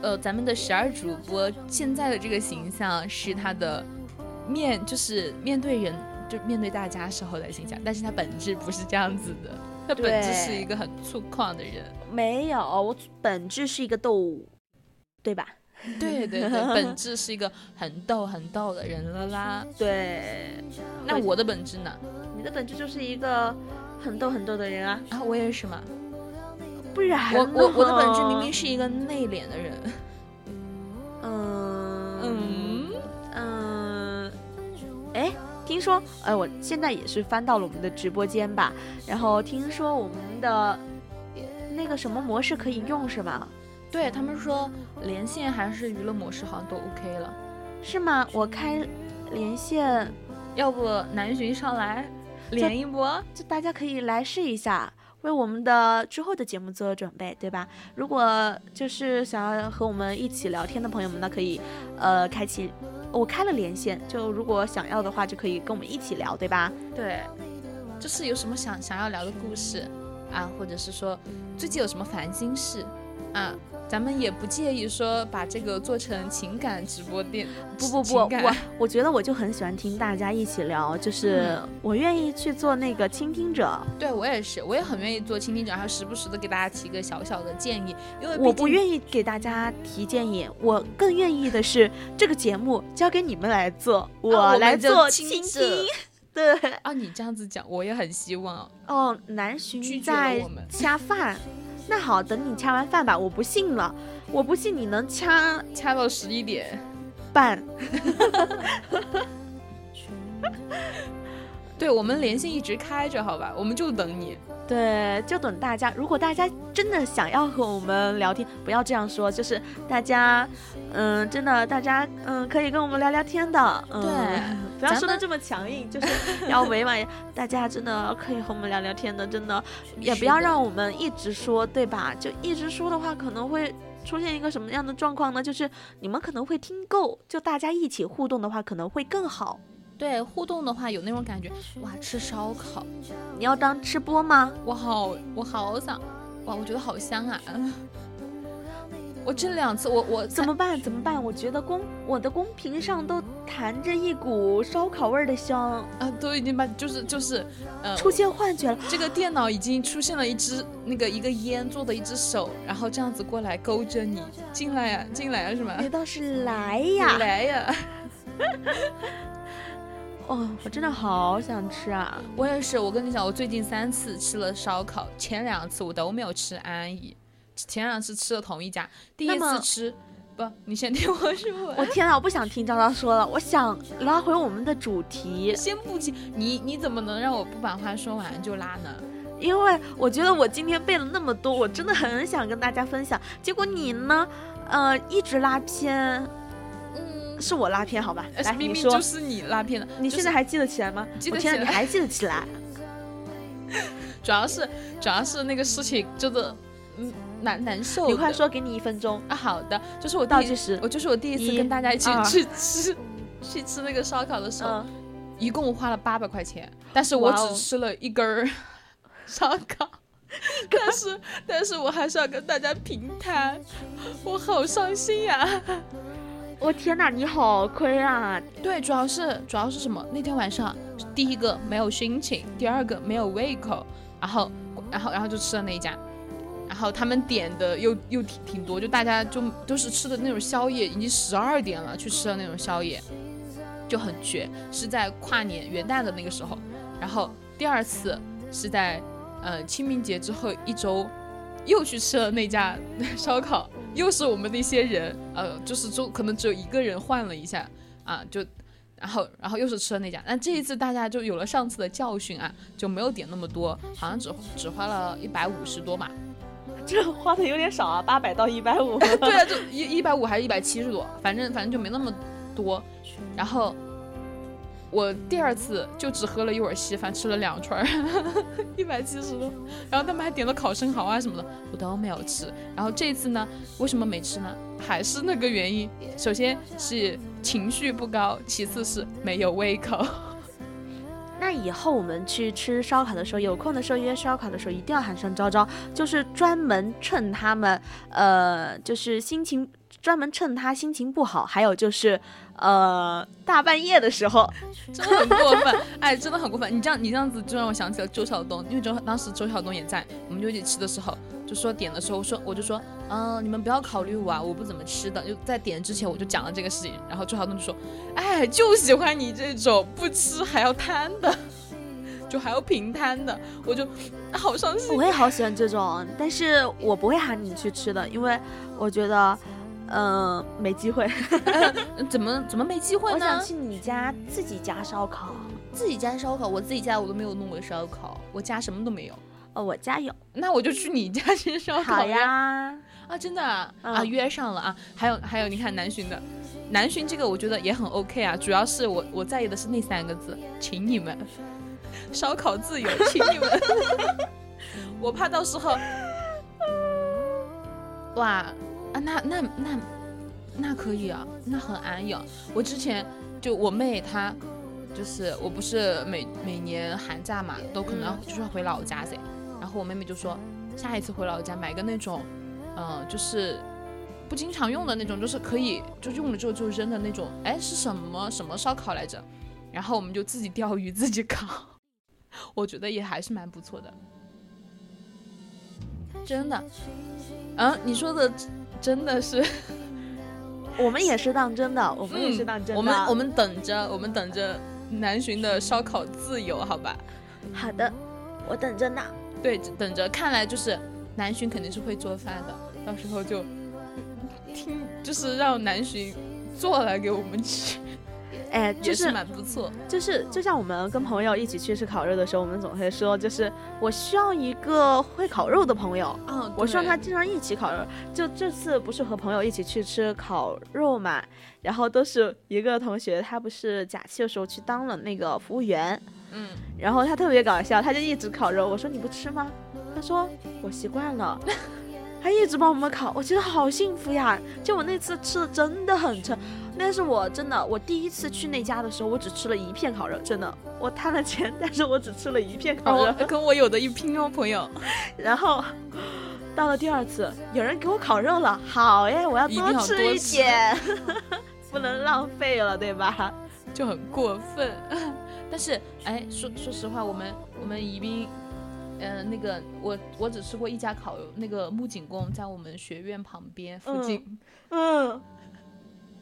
呃，咱们的十二主播现在的这个形象是他的面，就是面对人，就面对大家时候的形象，但是他本质不是这样子的，他本质是一个很粗犷的人。没有，我本质是一个动物，对吧？*laughs* 对对对，本质是一个很逗很逗的人了啦。对，那我的本质呢？你的本质就是一个很逗很逗的人啊，啊，我也是嘛。不然我我我的本质明明是一个内敛的人。嗯嗯，嗯，哎，听说，哎，我现在也是翻到了我们的直播间吧，然后听说我们的那个什么模式可以用是吗？对他们说连线还是娱乐模式好像都 OK 了。是吗？我开连线，要不南巡上来连一波？就大家可以来试一下，为我们的之后的节目做准备，对吧？如果就是想要和我们一起聊天的朋友们那，可以呃开启，我开了连线，就如果想要的话，就可以跟我们一起聊，对吧？对，就是有什么想想要聊的故事啊，或者是说最近有什么烦心事啊，咱们也不介意说把这个做成情感直播店。不不不，我我觉得我就很喜欢听大家一起聊，就是嗯我愿意去做那个倾听者，对我也是，我也很愿意做倾听者，还有时不时的给大家提个小小的建议，因为我不。愿意给大家提建议，我更愿意的是这个节目交给你们来做，我来做倾听。*laughs* 对，啊，你这样子讲，我也很希望。哦，南巡拒绝了在 *laughs* 恰饭。那好，等你掐完饭吧，我不信了，我不信你能掐掐到十一点，半。*laughs* 对我们连线一直开着，好吧，我们就等你。对，就等大家。如果大家真的想要和我们聊天，不要这样说，就是大家，嗯，真的，大家，嗯，可以跟我们聊聊天的。嗯、对，*laughs* 不要说的这么强硬，就是要委婉。大家真的可以和我们聊聊天的，真的，也不要让我们一直说，对吧？就一直说的话，可能会。出现一个什么样的状况呢？就是你们可能会听够，就大家一起互动的话，可能会更好。对互动的话，有那种感觉，哇，吃烧烤，你要当吃播吗？我好，我好想，哇，我觉得好香啊！我这两次我我怎么办？怎么办？我觉得公我的公屏上都弹着一股烧烤味儿的香啊，都已经把就是就是呃出现幻觉了。这个电脑已经出现了一只那个一个烟做的一只手，然后这样子过来勾着你进来呀，进来呀，是吗？你倒是来呀，来呀！*laughs* 哦，我真的好想吃啊！我也是，我跟你讲，我最近三次吃了烧烤，前两次我都没有吃安逸。前两次吃了同一家，第一次吃，不，你先听我说。我天哪，我不想听昭昭说了，我想拉回我们的主题。先不急，你你怎么能让我不把话说完就拉呢？因为我觉得我今天背了那么多，我真的很想跟大家分享。结果你呢，呃，一直拉偏。嗯，是我拉偏好吧？来，明明就是你拉偏的。你现在还记得起来吗？记得起来。你还记得起来？主要是主要是那个事情真的，嗯。难难受，你快说，给你一分钟啊！好的，就是我倒计时，我就是我第一次跟大家一起去吃去吃那个烧烤的时候，一共花了八百块钱，但是我只吃了一根儿烧烤，*laughs* 但是但是我还是要跟大家平摊，我好伤心呀！我天哪，你好亏啊！对，主要是主要是什么？那天晚上第一个没有心情，第二个没有胃口，然后然后然后就吃了那一家。然后他们点的又又挺挺多，就大家就都是吃的那种宵夜，已经十二点了去吃的那种宵夜，就很绝。是在跨年元旦的那个时候，然后第二次是在呃清明节之后一周，又去吃了那家 *laughs* 烧烤，又是我们那些人，呃，就是就可能只有一个人换了一下啊，就然后然后又是吃了那家，但这一次大家就有了上次的教训啊，就没有点那么多，好像只只花了一百五十多嘛。*laughs* 这花的有点少啊，八百到一百五。*laughs* 对啊，就一一百五还是一百七十多，反正反正就没那么多。然后我第二次就只喝了一碗稀饭，吃了两串，*laughs* 一百七十多。然后他们还点了烤生蚝啊什么的，我都没有吃。然后这次呢，为什么没吃呢？还是那个原因，首先是情绪不高，其次是没有胃口。*laughs* 那以后我们去吃烧烤的时候，有空的时候约烧烤的时候，一定要喊上昭昭，就是专门趁他们，呃，就是心情专门趁他心情不好，还有就是，呃，大半夜的时候，*laughs* 真的很过分，哎，真的很过分。你这样你这样子就让我想起了周晓东，因为周当时周晓东也在，我们就一起吃的时候。就说点的时候说，我就说，嗯，你们不要考虑我啊，我不怎么吃的。就在点之前我就讲了这个事情，然后周晓东就说，哎，就喜欢你这种不吃还要贪的，*laughs* 就还要平摊的，我就好伤心。我也好喜欢这种，但是我不会喊你去吃的，因为我觉得，嗯，没机会。怎么怎么没机会呢？我想去你家自己家烧烤，自己家烧烤，我自己家我都没有弄过烧烤，我家什么都没有。哦，我家有，那我就去你家吃烧烤呀！啊，真的啊，啊约上了啊！还有还有，你看南浔的，南浔这个我觉得也很 OK 啊。主要是我我在意的是那三个字，请你们烧烤自由，*laughs* 请你们。我怕到时候，哇啊，那那那那可以啊，那很安逸啊。我之前就我妹她，就是我不是每每年寒假嘛，都可能就是回老家噻。然后我妹妹就说，下一次回老家买个那种，嗯，就是不经常用的那种，就是可以就用了之后就扔的那种。哎，是什么什么烧烤来着？然后我们就自己钓鱼自己烤，*laughs* 我觉得也还是蛮不错的。真的，嗯，你说的真的是，*laughs* 我们也是当真的，我们也是当真的。我们我们等着，我们等着南浔的烧烤自由，好吧？好的，我等着呢。对，等着，看来就是南浔肯定是会做饭的，到时候就听，就是让南浔做来给我们吃，哎，就是蛮不错。就是就像我们跟朋友一起去吃烤肉的时候，我们总会说，就是我需要一个会烤肉的朋友，嗯，我希望他经常一起烤肉。就这次不是和朋友一起去吃烤肉嘛，然后都是一个同学，他不是假期的时候去当了那个服务员。嗯，然后他特别搞笑，他就一直烤肉。我说你不吃吗？他说我习惯了，*laughs* 他一直帮我们烤，我觉得好幸福呀。就我那次吃的真的很撑，那是我真的我第一次去那家的时候，我只吃了一片烤肉，真的，我贪了钱，但是我只吃了一片烤肉，跟我有的一拼哦，朋友。*laughs* 然后到了第二次，有人给我烤肉了，好耶，我要多吃一点，*laughs* 不能浪费了，对吧？就很过分。*laughs* 但是，哎，说说实话，我们我们宜宾，呃，那个我我只吃过一家烤肉，那个木槿宫在我们学院旁边附近。嗯，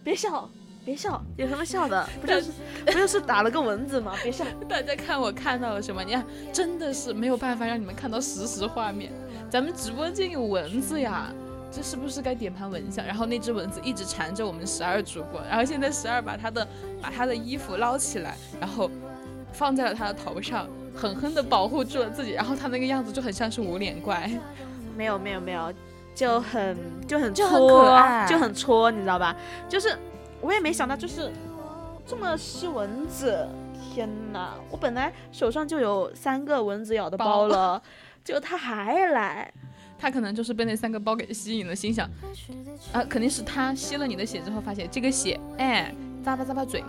别笑，别笑，有什么笑的？*laughs* 不就是不就是打了个蚊子吗？别笑。大家看我看到了什么？你看，真的是没有办法让你们看到实时画面。咱们直播间有蚊子呀，这是不是该点盘蚊香？然后那只蚊子一直缠着我们十二主播，然后现在十二把他的把他的衣服捞起来，然后放在了他的头上，狠狠地保护住了自己。然后他那个样子就很像是无脸怪。没有没有没有，就很就很就很戳就很戳，你知道吧？就是我也没想到，就是这么吸蚊子。天哪！我本来手上就有三个蚊子咬的包包了，结果他还来。他可能就是被那三个包给吸引了，心想，啊，肯定是他吸了你的血之后，发现这个血，哎，咂巴咂巴嘴，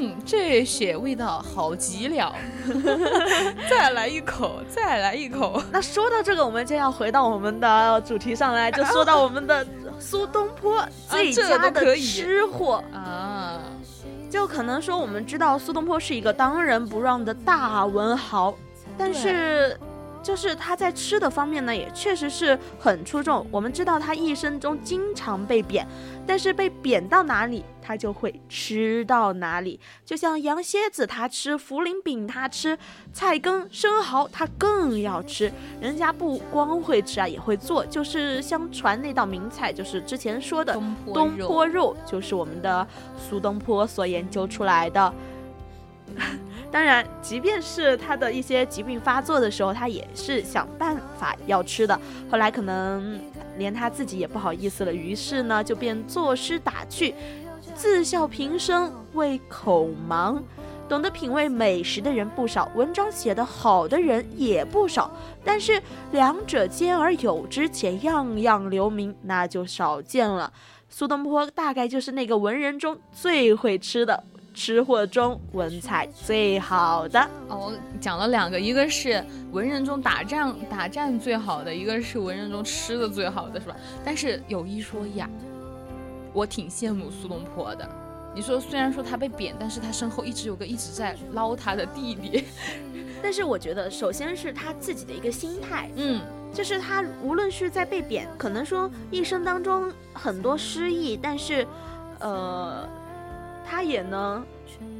嗯，这血味道好极了，*laughs* 再来一口，再来一口。*laughs* 那说到这个，我们就要回到我们的主题上来，就说到我们的苏东坡最这佳的吃货。啊，就可能说，我们知道苏东坡是一个当仁不让的大文豪，但是就是他在吃的方面呢，也确实是很出众。我们知道他一生中经常被贬，但是被贬到哪里，他就会吃到哪里。就像羊蝎子，他吃；茯苓饼，他吃；菜根、生蚝，他更要吃。人家不光会吃啊，也会做。就是相传那道名菜，就是之前说的东坡肉就是我们的苏东坡所研究出来的。*laughs* 当然，即便是他的一些疾病发作的时候，他也是想办法要吃的。后来可能连他自己也不好意思了，于是呢就便作诗打趣，自笑平生为口忙。懂得品味美食的人不少，文章写得好的人也不少，但是两者兼而有之，且样样留名，那就少见了。苏东坡大概就是那个文人中最会吃的，吃货中文采最好的。哦，讲了两个，一个是文人中打仗打战最好的，一个是文人中吃的最好的，是吧？但是有一说一啊，我挺羡慕苏东坡的。你说，虽然说他被贬，但是他身后一直有个一直在捞他的弟弟。*laughs* 但是我觉得，首先是他自己的一个心态，嗯，就是他无论是在被贬，可能说一生当中很多失意，但是，呃，他也能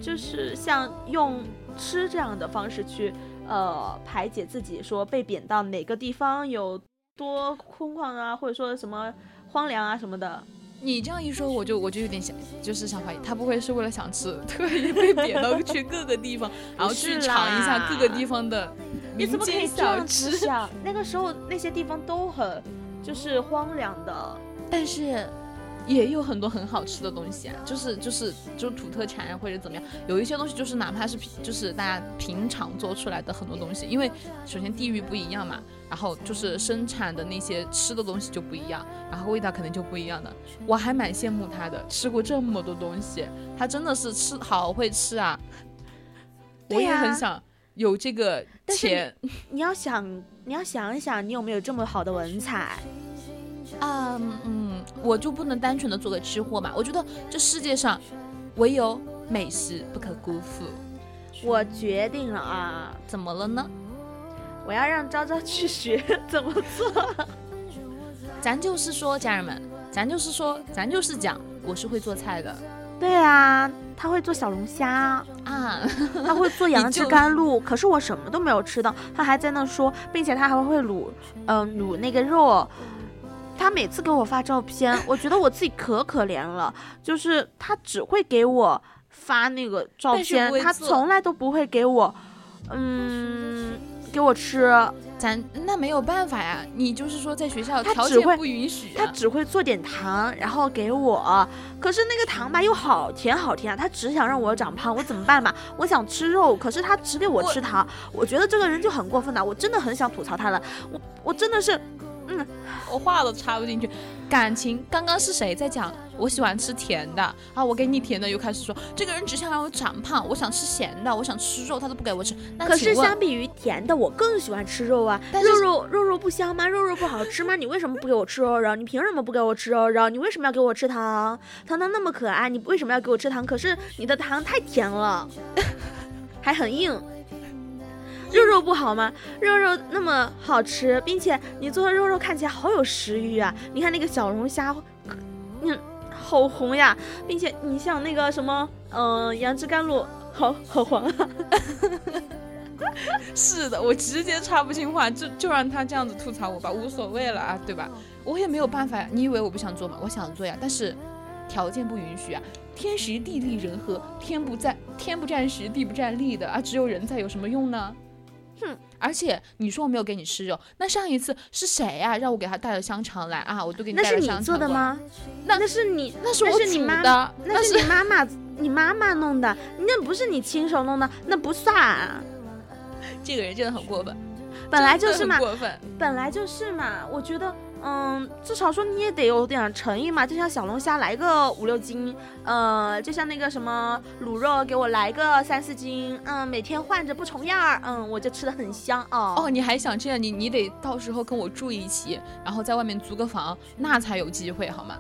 就是像用吃这样的方式去呃排解自己，说被贬到哪个地方有多空旷啊，或者说什么荒凉啊什么的。你这样一说，我就我就有点想，就是想怀疑他不会是为了想吃，特意被贬到去各个地方，*laughs* 然后去尝一下各个地方的民你怎么可以间小吃？想？那个时候那些地方都很就是荒凉的。但是也有很多很好吃的东西啊，就是就是就是土特产啊或者怎么样，有一些东西就是哪怕是平就是大家平常做出来的很多东西，因为首先地域不一样嘛，然后就是生产的那些吃的东西就不一样，然后味道肯定就不一样的。我还蛮羡慕他的，吃过这么多东西，他真的是吃好会吃啊！*laughs* 我也很想有这个钱你要想，你要想一想，你有没有这么好的文采？啊，嗯，我就不能单纯的做个吃货嘛？我觉得这世界上唯有美食不可辜负。我决定了啊，怎么了呢？我要让昭昭去学怎么做。*laughs* 咱就是说，家人们，咱就是说，咱就是讲，我是会做菜的对啊，他会做小龙虾，啊。他会做 *laughs* 杨枝甘露，可是我什么都没有吃到，他还在那说，并且他还会卤，嗯、卤那个肉。他每次给我发照片，*laughs* 我觉得我自己可可怜了，就是他只会给我发那个照片他从来都不会给我，嗯，给我吃。咱那没有办法呀，你就是说在学校他只会条件不允许、啊，他只会做点糖，然后给我。可是那个糖吧又好甜好甜啊，他只想让我长胖，我怎么办嘛？我想吃肉，可是他只给我我吃糖，我觉得这个人就很过分的，我真的很想吐槽他了。我我真的是，嗯，*laughs* 我话都插不进去。感情。刚刚是谁在讲我喜欢吃甜的啊？我给你甜的，又开始说这个人只想让我长胖，我想吃咸的，我想吃肉，他都不给我吃。那可是相比于甜的，我更喜欢吃肉啊！但肉肉肉肉不香吗？肉肉不好吃吗？你为什么不给我吃肉肉？你凭什么不给我吃肉肉？你为什么要给我吃糖？糖糖那么可爱，你为什么要给我吃糖？可是你的糖太甜了，还很硬。肉肉不好吗？肉肉那么好吃，并且你做的肉肉看起来好有食欲啊！你看那个小龙虾，嗯，好红呀，并且你像那个什么，嗯、杨枝甘露，好好黄啊！*laughs* 是的，我直接插不进话，就就让他这样子吐槽我吧，无所谓了啊，对吧？我也没有办法呀。你以为我不想做吗？我想做呀，但是条件不允许啊。天时地利人和，天不在天不占时，地不占利的啊，只有人在，有什么用呢？哼！而且你说我没有给你吃肉，那上一次是谁呀、让我给他带了香肠来啊？我都给你带了香肠那是你？做的吗？那那是你，那是我煮是你妈的，那是你妈妈，你妈妈弄的，那不是你亲手弄的，那不算啊。这个人真的很过分，本来就是嘛，过分。本来就是嘛。我觉得，嗯，至少说你也得有点诚意嘛。就像小龙虾来个五六斤，呃，就像那个什么卤肉给我来个三四斤，嗯，每天换着不重样儿，嗯，我就吃的很香哦。哦，你还想这样？你你得到时候跟我住一起，然后在外面租个房，那才有机会，好吗？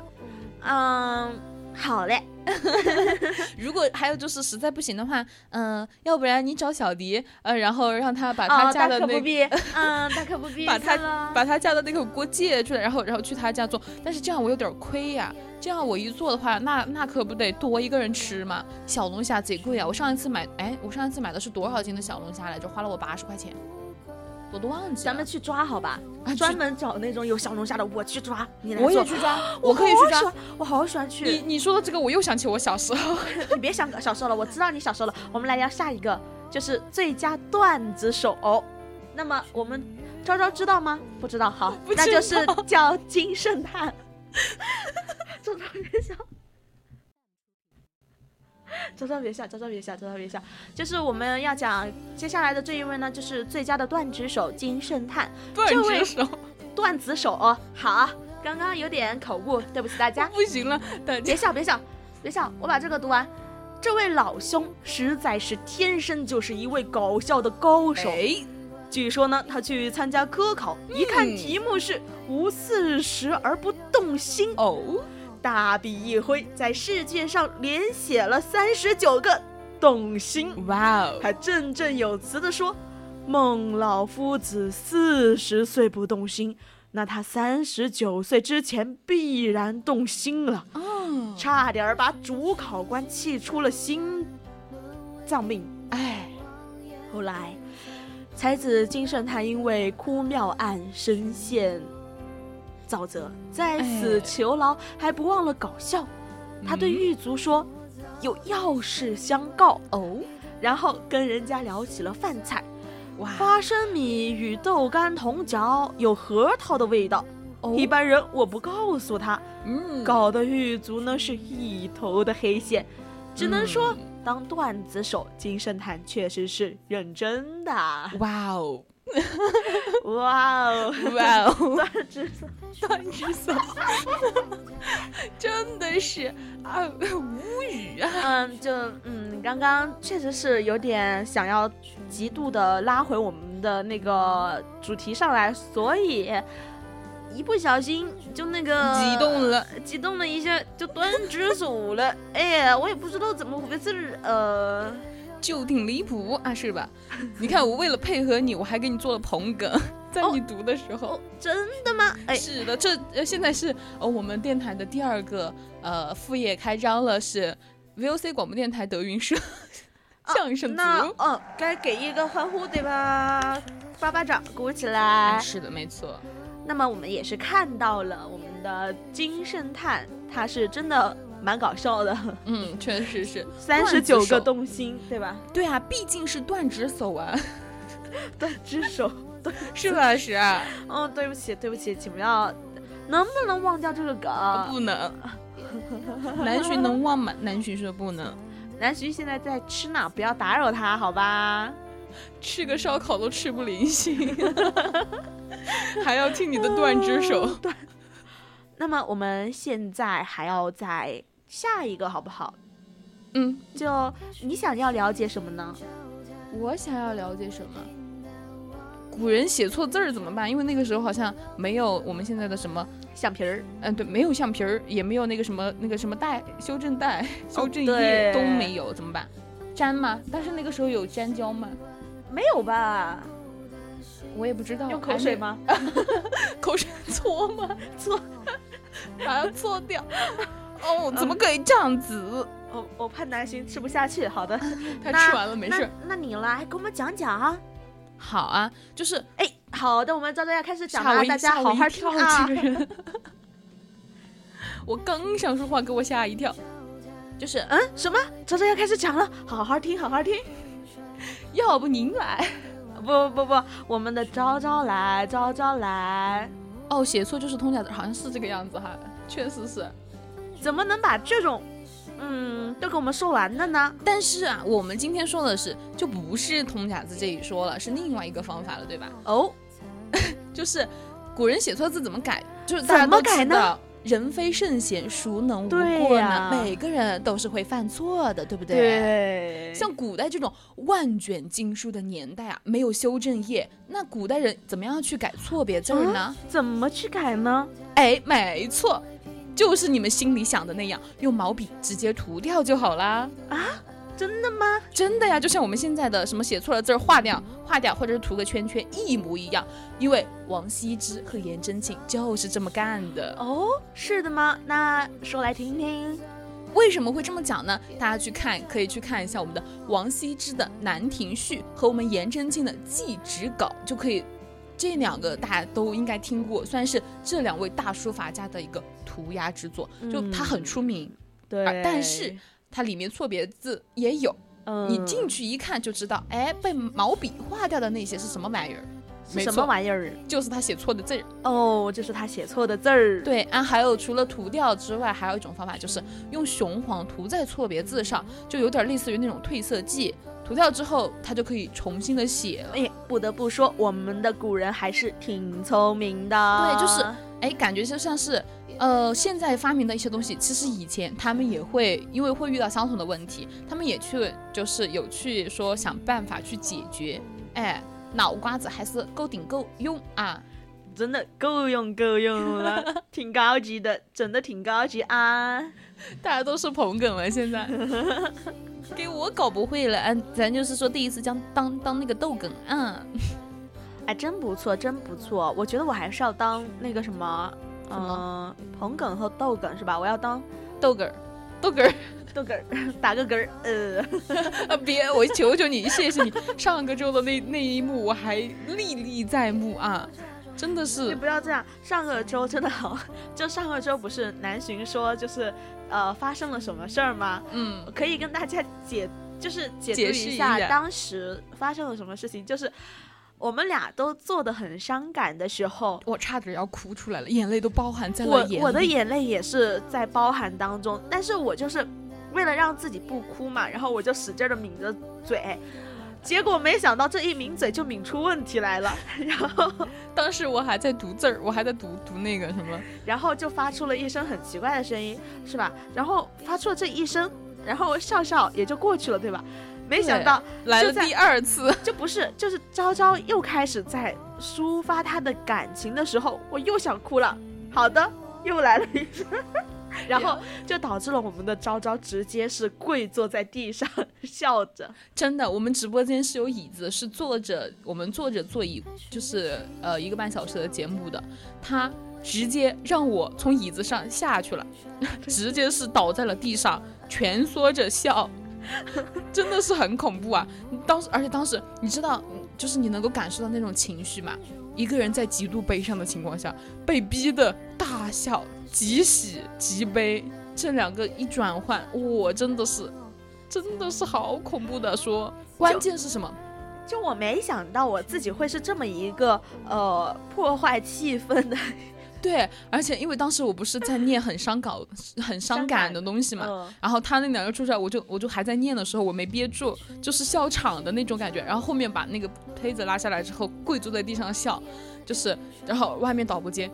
嗯，好嘞。*laughs* 如果还有就是实在不行的话，嗯、要不然你找小迪，呃，然后让他把他家的那个。可不必，*laughs* 嗯，大可不必，把他把他家的那个锅借出来，然后然后去他家做，但是这样我有点亏呀。这样我一做的话，那那可不得多一个人吃嘛。小龙虾贼贵啊！我上一次买，哎，我上一次买的是多少斤的小龙虾来着？花了我八十块钱，我都忘记了。咱们去抓好吧，啊专门找那种有小龙虾的，我去抓，你来我也去抓，我我可以去抓我好喜欢去。你你说的这个，我又想起我小时候。*laughs* 你别想小时候了，我知道你小时候了。我们来聊下一个，就是最佳段子手。那么我们昭昭知道吗？不知道，好，那就是叫金圣叹。昭昭别笑，昭昭别笑，昭昭别笑，昭昭别笑。就是我们要讲接下来的这一位呢，就是最佳的断指手金圣叹。段这位手 *laughs* 段子手哦，好，刚刚有点口误，对不起大家。*laughs* 不行了，等别笑，别笑，别笑，我把这个读完。这位老兄实在是天生就是一位搞笑的高手。哎，据说呢，他去参加科考，一看嗯题目是“无四十而不动心”，哦，大笔一挥，在试卷上连写了三十九个“动心”。哇哦，还振振有词地说：“孟老夫子四十岁不动心，那他三十九岁之前必然动心了。”哦，差点儿把主考官气出了心脏病。哎，后来，才子金圣叹因为哭庙案深陷沼泽，在此哎求饶，还不忘了搞笑。他对嗯狱卒说：“有要事相告。哦，”然后跟人家聊起了饭菜，哇，花生米与豆干同嚼，有核桃的味道。哦。一般人我不告诉他，嗯，搞得狱卒呢是一头的黑线，只能说、嗯。当段子手金圣叹确实是认真的。哇哦，哇哦，哇哦，段子手，段子手，*laughs* 真的是啊，无语啊！嗯，就嗯，刚刚确实是有点想要极度的拉回我们的那个主题上来，所以一不小心就那个激动了，激动了一下就段子手了。哎呀，我也不知道怎么回事儿，呃。就挺离谱啊，是吧？*laughs* 你看，我为了配合你，我还给你做了捧梗，*laughs* 在哦你读的时候。哦，真的吗？哎，是的，这呃现在是呃我们电台的第二个呃副业开张了，是 VOC 广播电台德云社 *laughs* 相声组。那哦，该给一个欢呼对吧？巴巴掌，鼓起哎来。是的，没错。那么我们也是看到了我们的金圣叹，他是真的蛮搞笑的，嗯，确实是。三十九个动心，对吧？对啊，毕竟是断指手啊，*laughs* 断指手，*laughs* 是吧？是啊，哦，对不起，对不起，请不要，能不能忘掉这个梗？不能。*laughs* 南浔能忘吗？南浔说不能，南浔现在在吃呢，不要打扰他，好吧？吃个烧烤都吃不灵性，还要听你的断指手。那么我们现在还要再下一个好不好？嗯，就你想要了解什么呢？我想要了解什么？古人写错字儿怎么办？因为那个时候好像没有我们现在的什么，橡皮儿，嗯，对，没有橡皮儿，也没有那个什么那个什么带修正带、*laughs* 修正对液都没有，怎么办？粘吗？但是那个时候有粘胶吗？没有吧？我也不知道。用口水吗？*laughs* 口水搓吗？搓，把它搓掉。哦，怎么可以这样子？我我怕南浔吃不下去。好的，他吃完了没事。那那你来给我们讲讲啊。好啊，就是哎，好的，我们照着要开始讲了，大家好好听跳啊 *laughs* 我刚想说话，给我吓一跳。就是嗯，什么？照着要开始讲了，好好听，好好听。*laughs* 要不您来？*laughs* 不不不，我们的昭昭来，昭昭来，哦，写错就是通假字，好像是这个样子哈，确实是。怎么能把这种嗯都给我们说完的呢？但是啊，我们今天说的是，就不是通假字这一说了，是另外一个方法了，对吧？哦，*laughs* 就是古人写错字怎么改？就是大家都怎么改呢知道，人非圣贤，孰能无过呢？呀每个人都是会犯错的，对不对？对，像古代这种万卷经书的年代啊，没有修正液，那古代人怎么样去改错别字儿呢？怎么去改呢？哎，没错，就是你们心里想的那样，用毛笔直接涂掉就好啦。啊真的吗？真的呀，就像我们现在的什么写错了字儿划掉、划掉，或者是涂个圈圈，一模一样。因为王羲之和颜真卿就是这么干的。哦，是的吗？那说来听听。为什么会这么讲呢？大家去看，可以去看一下我们的王羲之的《兰亭序》和我们颜真卿的《祭侄稿》，就可以。这两个大家都应该听过，算是这两位大书法家的一个涂鸦之作，就它很出名，对而但是它里面错别字也有，嗯你进去一看就知道，哎，被毛笔划掉的那些是什么玩意儿？什么玩意儿？就是他写错的字儿。哦，就是他写错的字儿。，对啊，还有除了涂掉之外，还有一种方法就是用雄黄涂在错别字上，就有点类似于那种褪色剂。涂掉之后，它就可以重新的写了。哎，不得不说，我们的古人还是挺聪明的。对就是哎，感觉就像是，呃，现在发明的一些东西，其实以前他们也会，因为会遇到相同的问题，他们也去就是有去说想办法去解决。哎，脑瓜子还是够顶够用啊！真的够用够用了，*laughs* 挺高级的，整的挺高级啊！大家都是捧哏了，现在 *laughs* 给我搞不会了。嗯，咱就是说第一次将当当那个逗哏，嗯，*laughs* 哎，真不错，真不错。我觉得我还是要当那个什么，什嗯、捧哏和逗哏是吧？我要当逗哏，逗哏。逗哏儿，*laughs* *laughs* 打个哏儿。呃，啊，别，我求求你，谢谢你。上个周的那那一幕我还历历在目啊，真的是你不要这样。上个周真的好，就上个周不是南浔说就是呃发生了什么事儿吗？嗯，可以跟大家解，就是解解读一下释一下当时发生了什么事情，就是我们俩都做的很伤感的时候，我差点要哭出来了，眼泪都包含在我了眼里。我的眼泪也是在包含当中，但是我就是为了让自己不哭嘛，然后我就使劲的抿着嘴。结果没想到这一抿嘴就抿出问题来了，*laughs* 然后 *laughs* 当时我还在读字儿，我还在读读那个什么，然后就发出了一声很奇怪的声音，是吧？然后发出了这一声，然后笑笑也就过去了，对吧？没想到来了第二次，*laughs* 就不是，就是昭昭又开始在抒发她的感情的时候，我又想哭了。好的，又来了一声，然后就导致了我们的昭昭直接是跪坐在地上 *laughs* 笑着。真的，我们直播间是有椅子，是坐着，我们坐着坐椅就是呃一个半小时的节目的，他直接让我从椅子上下去了，*laughs* 直接是倒在了地上，蜷缩着笑，*laughs* 真的是很恐怖啊！当时，而且当时你知道，嗯就是你能够感受到那种情绪嘛？一个人在极度悲伤的情况下，被逼的大笑，极喜极悲，这两个一转换，我真的是。真的是好恐怖的说，关键是什么？就我没想到我自己会是这么一个呃破坏气氛的，*laughs* 对，而且因为当时我不是在念很伤感、很伤感的东西嘛，嗯然后他那两个出出来，我就我就还在念的时候，我没憋住，就是笑场的那种感觉。然后后面把那个胚子拉下来之后，跪坐在地上笑，就是，然后外面导播间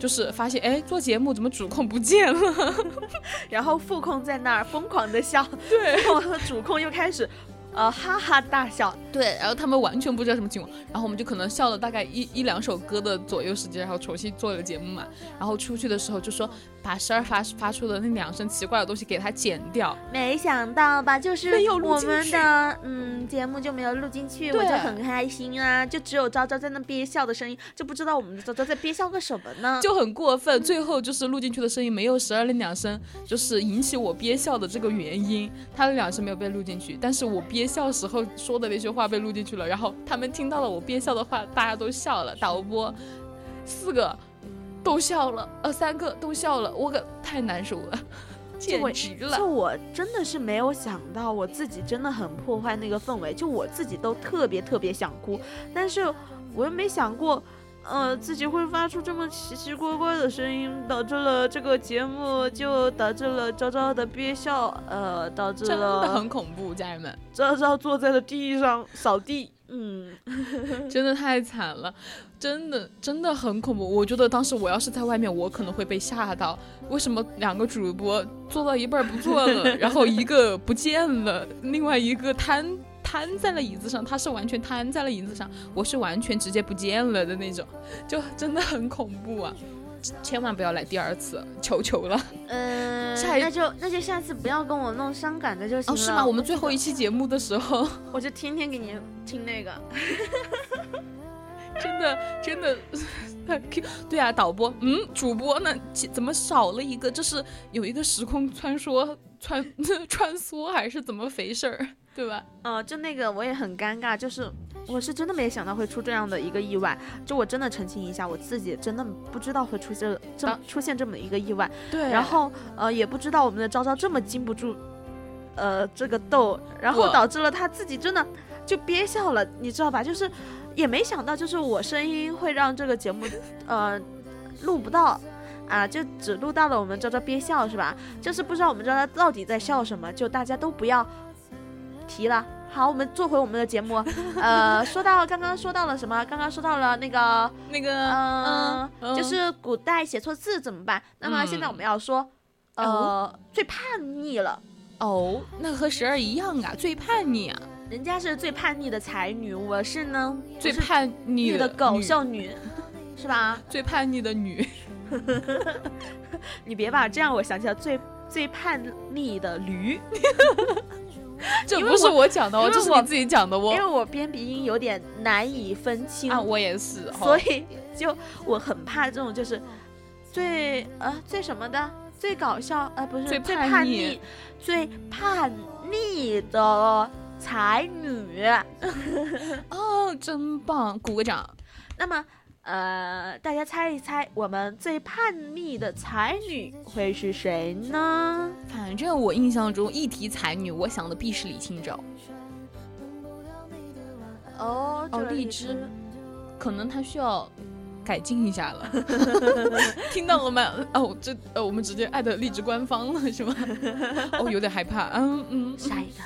就是发现哎，做节目怎么主控不见了？*laughs* 然后副控在那儿疯狂的笑，对，然后主控又开始。呃，哈哈大笑，对，然后他们完全不知道什么情况，然后我们就可能笑了大概一一两首歌的左右时间，然后重新做了节目嘛，然后出去的时候就说把十二发发出的那两声奇怪的东西给它剪掉，没想到吧，就是我们的嗯节目就没有录进去，我就很开心啊，就只有昭昭在那憋笑的声音，就不知道我们的昭昭在憋笑个什么呢？就很过分。最后就是录进去的声音没有十二那两声，就是引起我憋笑的这个原因，他的两声没有被录进去，但是我憋笑时候说的那些话被录进去了，然后他们听到了我憋笑的话，大家都笑了，导播四个都笑了，呃，三个都笑了，我可太难受了，简我直了就。我真的是没有想到，我自己真的很破坏那个氛围，就我自己都特别特别想哭，但是我又没想过。呃，自己会发出这么奇奇怪怪的声音，导致了这个节目就导致了昭昭的憋笑，呃，导致真的了很恐怖，家人们，昭昭坐在了地上扫地。嗯，*laughs* 真的太惨了，真的真的很恐怖。我觉得当时我要是在外面，我可能会被吓到。为什么两个主播做到一半不做了，*laughs* 然后一个不见了，另外一个瘫瘫在了椅子上，他是完全瘫在了椅子上，我是完全直接不见了的那种，就真的很恐怖啊！千万不要来第二次，求求了。呃，下一那就那就下次不要跟我弄伤感的就行哦，了。是吗？我们最后一期节目的时候，*laughs* 我就天天给你听那个。真 *laughs* 的真的。*laughs* 对啊，导播，嗯，主播呢？怎么少了一个？这是有一个时空穿梭穿穿梭，还是怎么回事儿？对吧？呃，就那个我也很尴尬，就是我是真的没想到会出这样的一个意外，就我真的澄清一下，我自己真的不知道会出现这么啊出现这么一个意外，对然后呃也不知道我们的昭昭这么禁不住，呃这个逗，然后导致了他自己真的就憋笑了，你知道吧？就是也没想到，就是我声音会让这个节目呃录不到。啊，就只录到了我们昭昭憋笑是吧？就是不知道我们昭昭到底在笑什么，就大家都不要提了。好，我们做回我们的节目。呃，*laughs* 说到刚刚说到了什么？刚刚说到了那个，那个嗯、嗯就是古代写错字怎么办？那么现在我们要说，呃，哦最叛逆了。哦，那和十二一样啊，最叛逆啊，人家是最叛逆的才女，我是呢最叛逆逆的搞，笑女，是吧？最叛逆的女。*laughs* 你别把这样，我想起了最最叛逆的驴，*laughs* *laughs* 这不是我我讲的哦，我这是你自己讲的哦因为哦。我编鼻音有点难以分清啊，我也是哦，所以就我很怕这种就是最呃最什么的最搞笑呃不是最叛逆最叛逆的才女。*laughs* 哦，真棒，鼓个掌。那么呃大家猜一猜，我们最叛逆的才女会是谁呢？反正我印象中一提才女，我想的必是李清照，哦哦荔枝可能她需要改进一下了。*laughs* *laughs* 听到了吗？哦，这呃，我们直接艾特荔枝官方了是吗？哦，有点害怕。嗯嗯，*laughs* 下一个，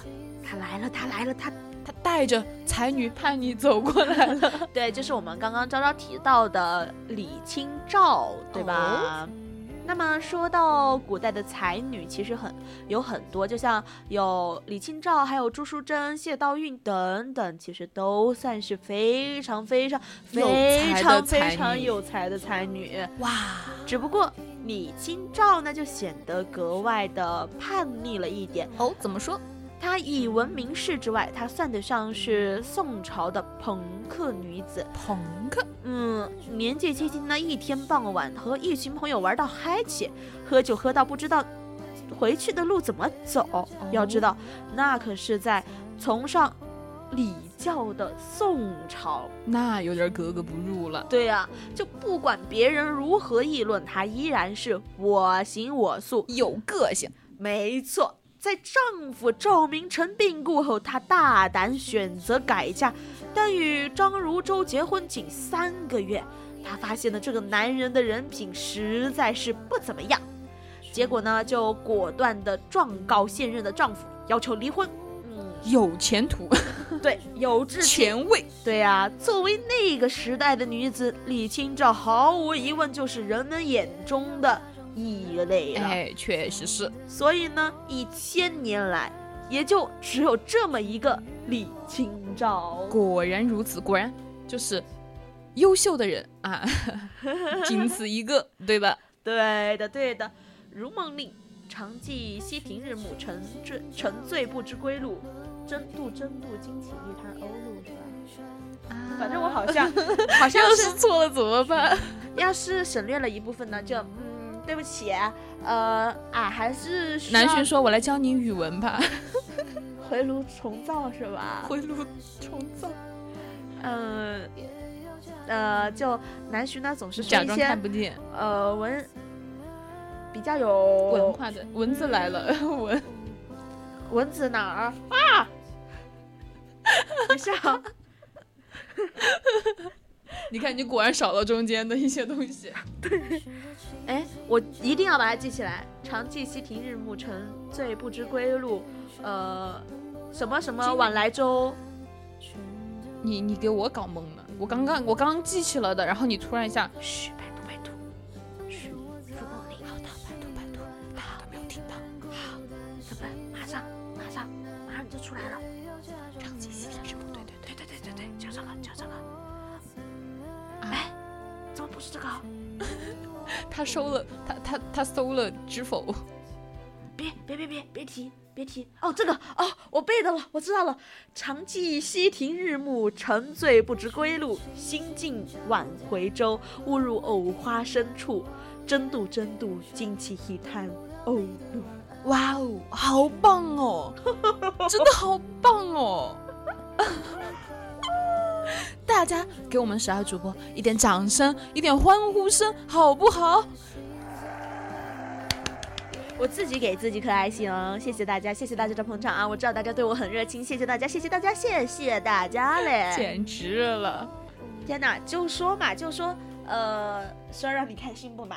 他来了，他来了，他他带着才女叛逆走过来了。*laughs* 对，就是我们刚刚昭昭提到的李清照，对吧？那么说到古代的才女，其实很有很多，就像有李清照，还有朱淑珍、谢道韫等等，其实都算是非常非常非常非常有才的才女。哇，只不过李清照呢，就显得格外的叛逆了一点。哦，怎么说？她以闻名士之外，她算得上是宋朝的朋克女子。朋克嗯，年纪轻轻的一天傍晚，和一群朋友玩到嗨起，喝酒喝到不知道回去的路怎么走。要知道，那可是在崇尚礼教的宋朝。那有点格格不入了。对呀、就不管别人如何议论，她依然是我行我素。有个性，没错，在丈夫赵明诚病故后，她大胆选择改嫁，但与张如舟结婚仅三个月，她发现了这个男人的人品实在是不怎么样，结果呢，就果断的状告现任的丈夫，要求离婚。嗯，有前途，对，有志气。前卫。对呀、作为那个时代的女子，李清照毫无疑问就是人们眼中的异类了。哎，确实是。所以呢，一千年来，也就只有这么一个李清照。果然如此，果然就是优秀的人啊，*laughs* 仅此一个，对吧？对的，对的，如梦令，常记溪亭日暮，沉醉沉醉不知归路。争渡争渡，惊起一滩鸥鹭，是吧？反正我好像 *laughs* 好像是错了怎么办？*laughs* 要是省略了一部分呢，就嗯，对不起，呃啊，还是南浔说：“我来教你语文吧。*laughs* 回炉重造是吧？回炉重造，嗯呃，就南浔呢总是说假装一些看不见。呃文比较有文化的蚊子来了，蚊蚊子哪儿啊？等一下啊，你看，你果然少了中间的一些东西。对 *laughs* 哎，我一定要把它记起来。常记溪亭日暮，沉醉不知归路。呃，什么什么晚来舟，你你给我搞懵了，我刚刚我刚刚记起了的，然后你突然一下，嘘，拜托拜托，嘘，如梦令，好的，拜托拜托，他，都没有听到。好，怎么马上马上马上就出来了。是这个？*laughs* 他收了，他他他搜了知否？别别别别别提别提哦，这个哦，我背的了，我知道了。常记溪亭日暮，沉醉不知归路。兴尽晚回舟，误入藕花深处。争渡争渡，惊起一滩鸥鹭。哇哦，好棒哦，*laughs* 真的好棒哦！*laughs* *laughs* 大家给我们十二主播一点掌声，一点欢呼声，好不好？我自己给自己颗爱心，谢谢大家，谢谢大家的捧场啊！我知道大家对我很热情，谢谢大家，谢谢大家，谢谢大家嘞！简直了！天哪，就说嘛，就说，呃，说让你开心不嘛？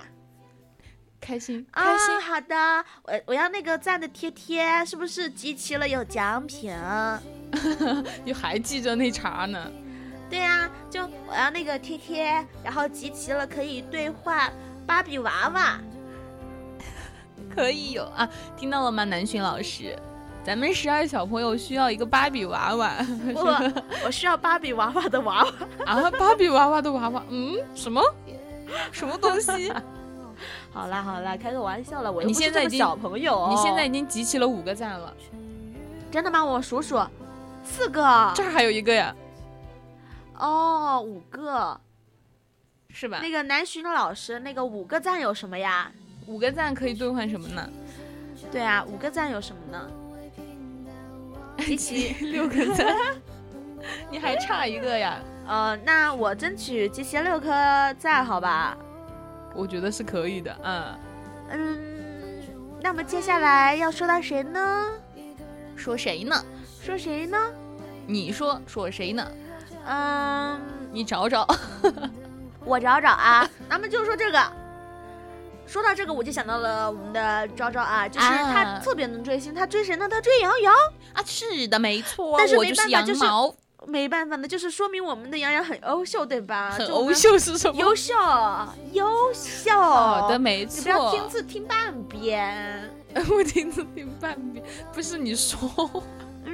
开心，啊，开心！好的，我我要那个赞的贴贴，是不是集齐了有奖品？*laughs* 你还记着那茬呢？对啊、就我要那个贴贴，然后集齐了可以兑换芭比娃娃。*laughs* 可以有啊，听到了吗，南浔老师？咱们十二小朋友需要一个芭比娃娃 *laughs* 我我需要芭比娃娃的娃娃。啊，芭比娃娃的娃娃，嗯，什么？什么东西？*laughs* 好啦好啦，开个玩笑了，我你现在已经小朋友。哦你现在已经集齐了五个赞了，真的吗？我数数，四个。这儿还有一个呀，哦，五个。是吧？那个南浔老师，那个五个赞有什么呀？五个赞可以兑换什么呢？对啊，五个赞有什么呢？*laughs* 集齐 *laughs* 六个赞，*laughs* 你还差一个呀？呃，那我争取集齐六颗赞，好吧？我觉得是可以的，嗯。嗯，那么接下来要说到谁呢？说谁呢？说谁呢？你说说谁呢？嗯，你找找。*laughs* 我找找啊。咱们就说这个。说到这个，我就想到了我们的昭昭啊，就是他啊特别能追星，他追谁呢？他追杨洋。啊，是的，没错，但是没办法就是，没办法呢，就是说明我们的杨洋很优秀，对吧？很优，秀是什么？优秀，优秀。好的，没错你不要听错。次听半边。*laughs* 我听字听半边，不是你说嗯，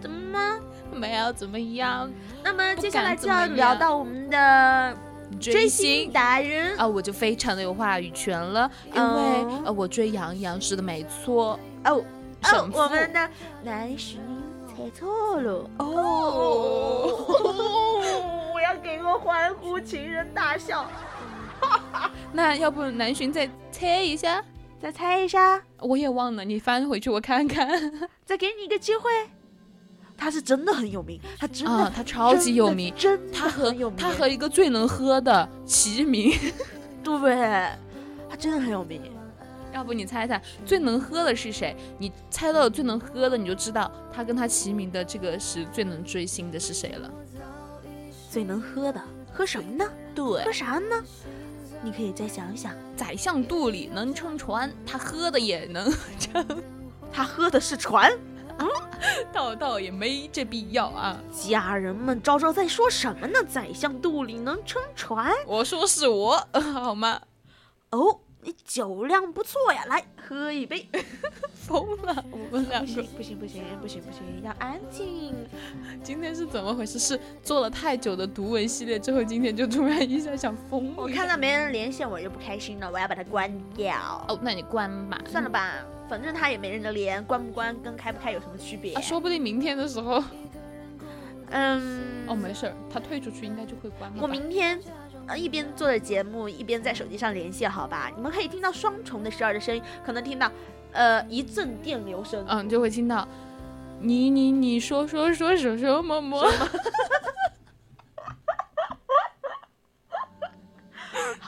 怎么吗？没有怎么样？那么接下来就要聊到我们的追星星达人。啊，我就非常的有话语权了，因为、哦呃，我追杨洋是的，没错。哦哦我们的南浔猜错了哦，我要给个欢呼，情人大笑。*laughs* 那要不南浔再猜一下？再猜一下，我也忘了，你翻回去我看看。*laughs* 再给你一个机会。他是真的很有名，他真的、啊，他超级有名，真的他和很有名。他和一个最能喝的齐名。对，他真的很有名。要不你猜猜最能喝的是谁？你猜到了最能喝的，你就知道他跟他齐名的这个是最能追星的是谁了。最能喝的，喝什么呢？对喝，啥呢？你可以再想一想，宰相肚里能撑船，他喝的也能撑。他喝的是船。*laughs* 倒倒也没这必要啊。家人们，昭昭在说什么呢？宰相肚里能撑船？我说是我，*laughs* 好吗？哦，你酒量不错呀，来喝一杯。*laughs* 疯了，我们两个不行不行不行不行不行，要安静。今天是怎么回事？是做了太久的读文系列之后，今天就突然一下想疯了。我看到没人连线，我就不开心了，我要把它关掉。哦，那你关吧，算了吧，反正他也没人的连，关不关跟开不开有什么区别？啊，说不定明天的时候，嗯，哦，没事儿，他退出去应该就会关了。我明天。呃，一边做着节目，一边在手机上连线，好吧？你们可以听到双重的十二的声音，可能听到，呃，一阵电流声，嗯，就会听到，你你你说说说说什么 *laughs* 么？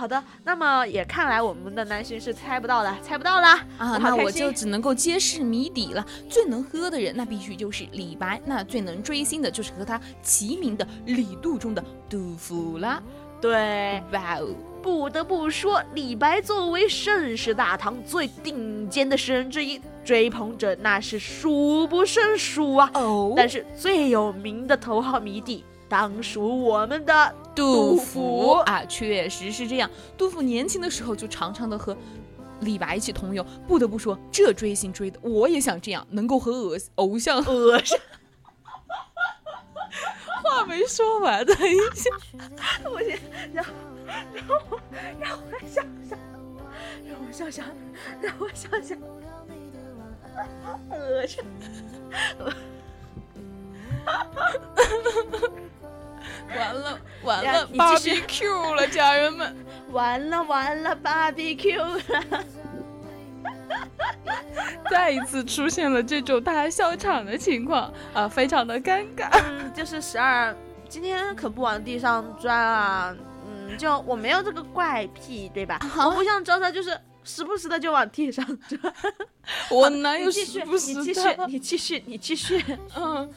好的，那么也看来我们的男神是猜不到了，猜不到了啊！那我就只能够揭示谜底了。最能喝的人，那必须就是李白；那最能追星的，就是和他齐名的李杜中的杜甫啦。对，哇哦！不得不说，李白作为盛世大唐最顶尖的诗人之一，追捧者那是数不胜数啊。哦，但是最有名的头号迷弟，当属我们的杜甫啊，确实是这样。杜甫年轻的时候就常常的和李白一起同游。不得不说，这追星追的，我也想这样，能够和偶偶像偶像。*laughs* 话没说完，等一下，不行，让让我让我想想，让我想想，让我想想，恶心，*laughs* *laughs* 完了完了，barbecue 了，家人们，*laughs* 完了完了，barbecue 了，*laughs* 再一次出现了这种大笑场的情况啊，非常的尴尬。嗯，就是十二，今天可不往地上钻啊。嗯，就我没有这个怪癖，对吧？我不像招招，就是时不时的就往地上钻。我哪有？时不时你继续，的？你继续，你继续。嗯，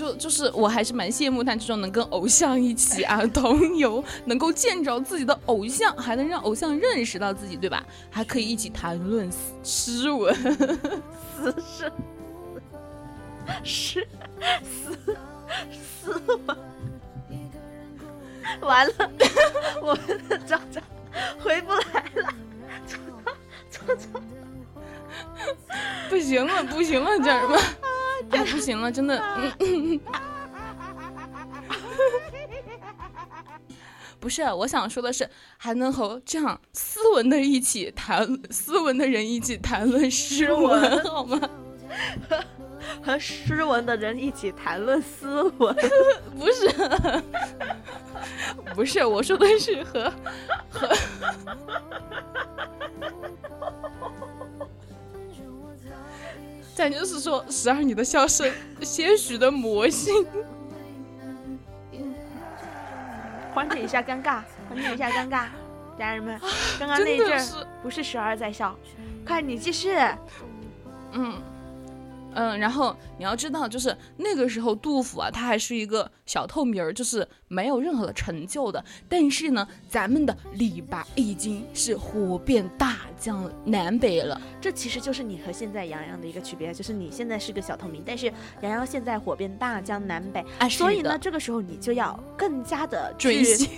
就就是我还是蛮羡慕他这种能跟偶像一起啊 *laughs* 同游，能够见着自己的偶像，还能让偶像认识到自己，对吧？还可以一起谈论诗文。斯是诗斯斯文，*laughs* *laughs* 完了，我们的昭昭回不来了，昭昭昭昭，不行了，不行了，家人们，哎，不行了，真的。*laughs* 嗯不是，我想说的是，还能和这样斯文的一起谈斯文的人一起谈论诗文，好吗？*laughs* 和诗文的人一起谈论斯文，*laughs* 不是，不是，我说的是和和。咱就是说，十二你的笑声些许的魔性，*laughs* 缓解一下尴尬，缓解一下尴尬，家人们，刚刚那一阵不是十二在笑，快你继续。嗯嗯，然后你要知道，就是那个时候杜甫啊，他还是一个小透明儿，就是没有任何的成就的。但是呢，咱们的李白已经是火遍大江南北了。这其实就是你和现在杨洋的一个区别，就是你现在是个小透明，但是杨洋现在火遍大江南北，啊是所以呢，这个时候你就要更加的追星，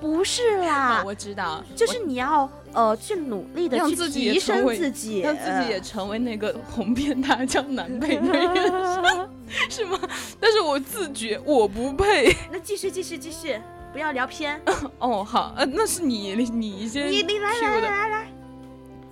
不是啦，啊 *laughs* 我知道，就是你要呃去努力的去让自己提升自己，让自己也成为那个红遍大江南北 *laughs* 的人，*laughs* 是吗？但是我自觉我不配。那继续继续继续，不要聊偏，哦，好，呃，那是你你先你你来来来来来，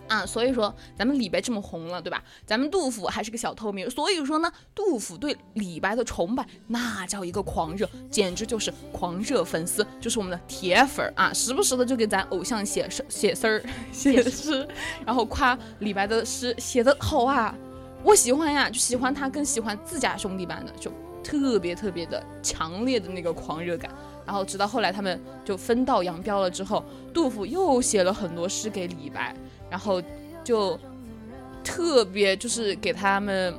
啊，所以说咱们李白这么红了，对吧？咱们杜甫还是个小透明，所以说呢，杜甫对李白的崇拜那叫一个狂热，简直就是狂热粉丝，就是我们的铁粉儿啊，时不时的就给咱偶像写诗、写诗儿、*laughs* 写诗，然后夸李白的诗写的好啊，我喜欢呀，就喜欢他，跟喜欢自家兄弟般的，就特别特别的强烈的那个狂热感。然后直到后来他们就分道扬镳了之后，杜甫又写了很多诗给李白，然后就特别就是给他们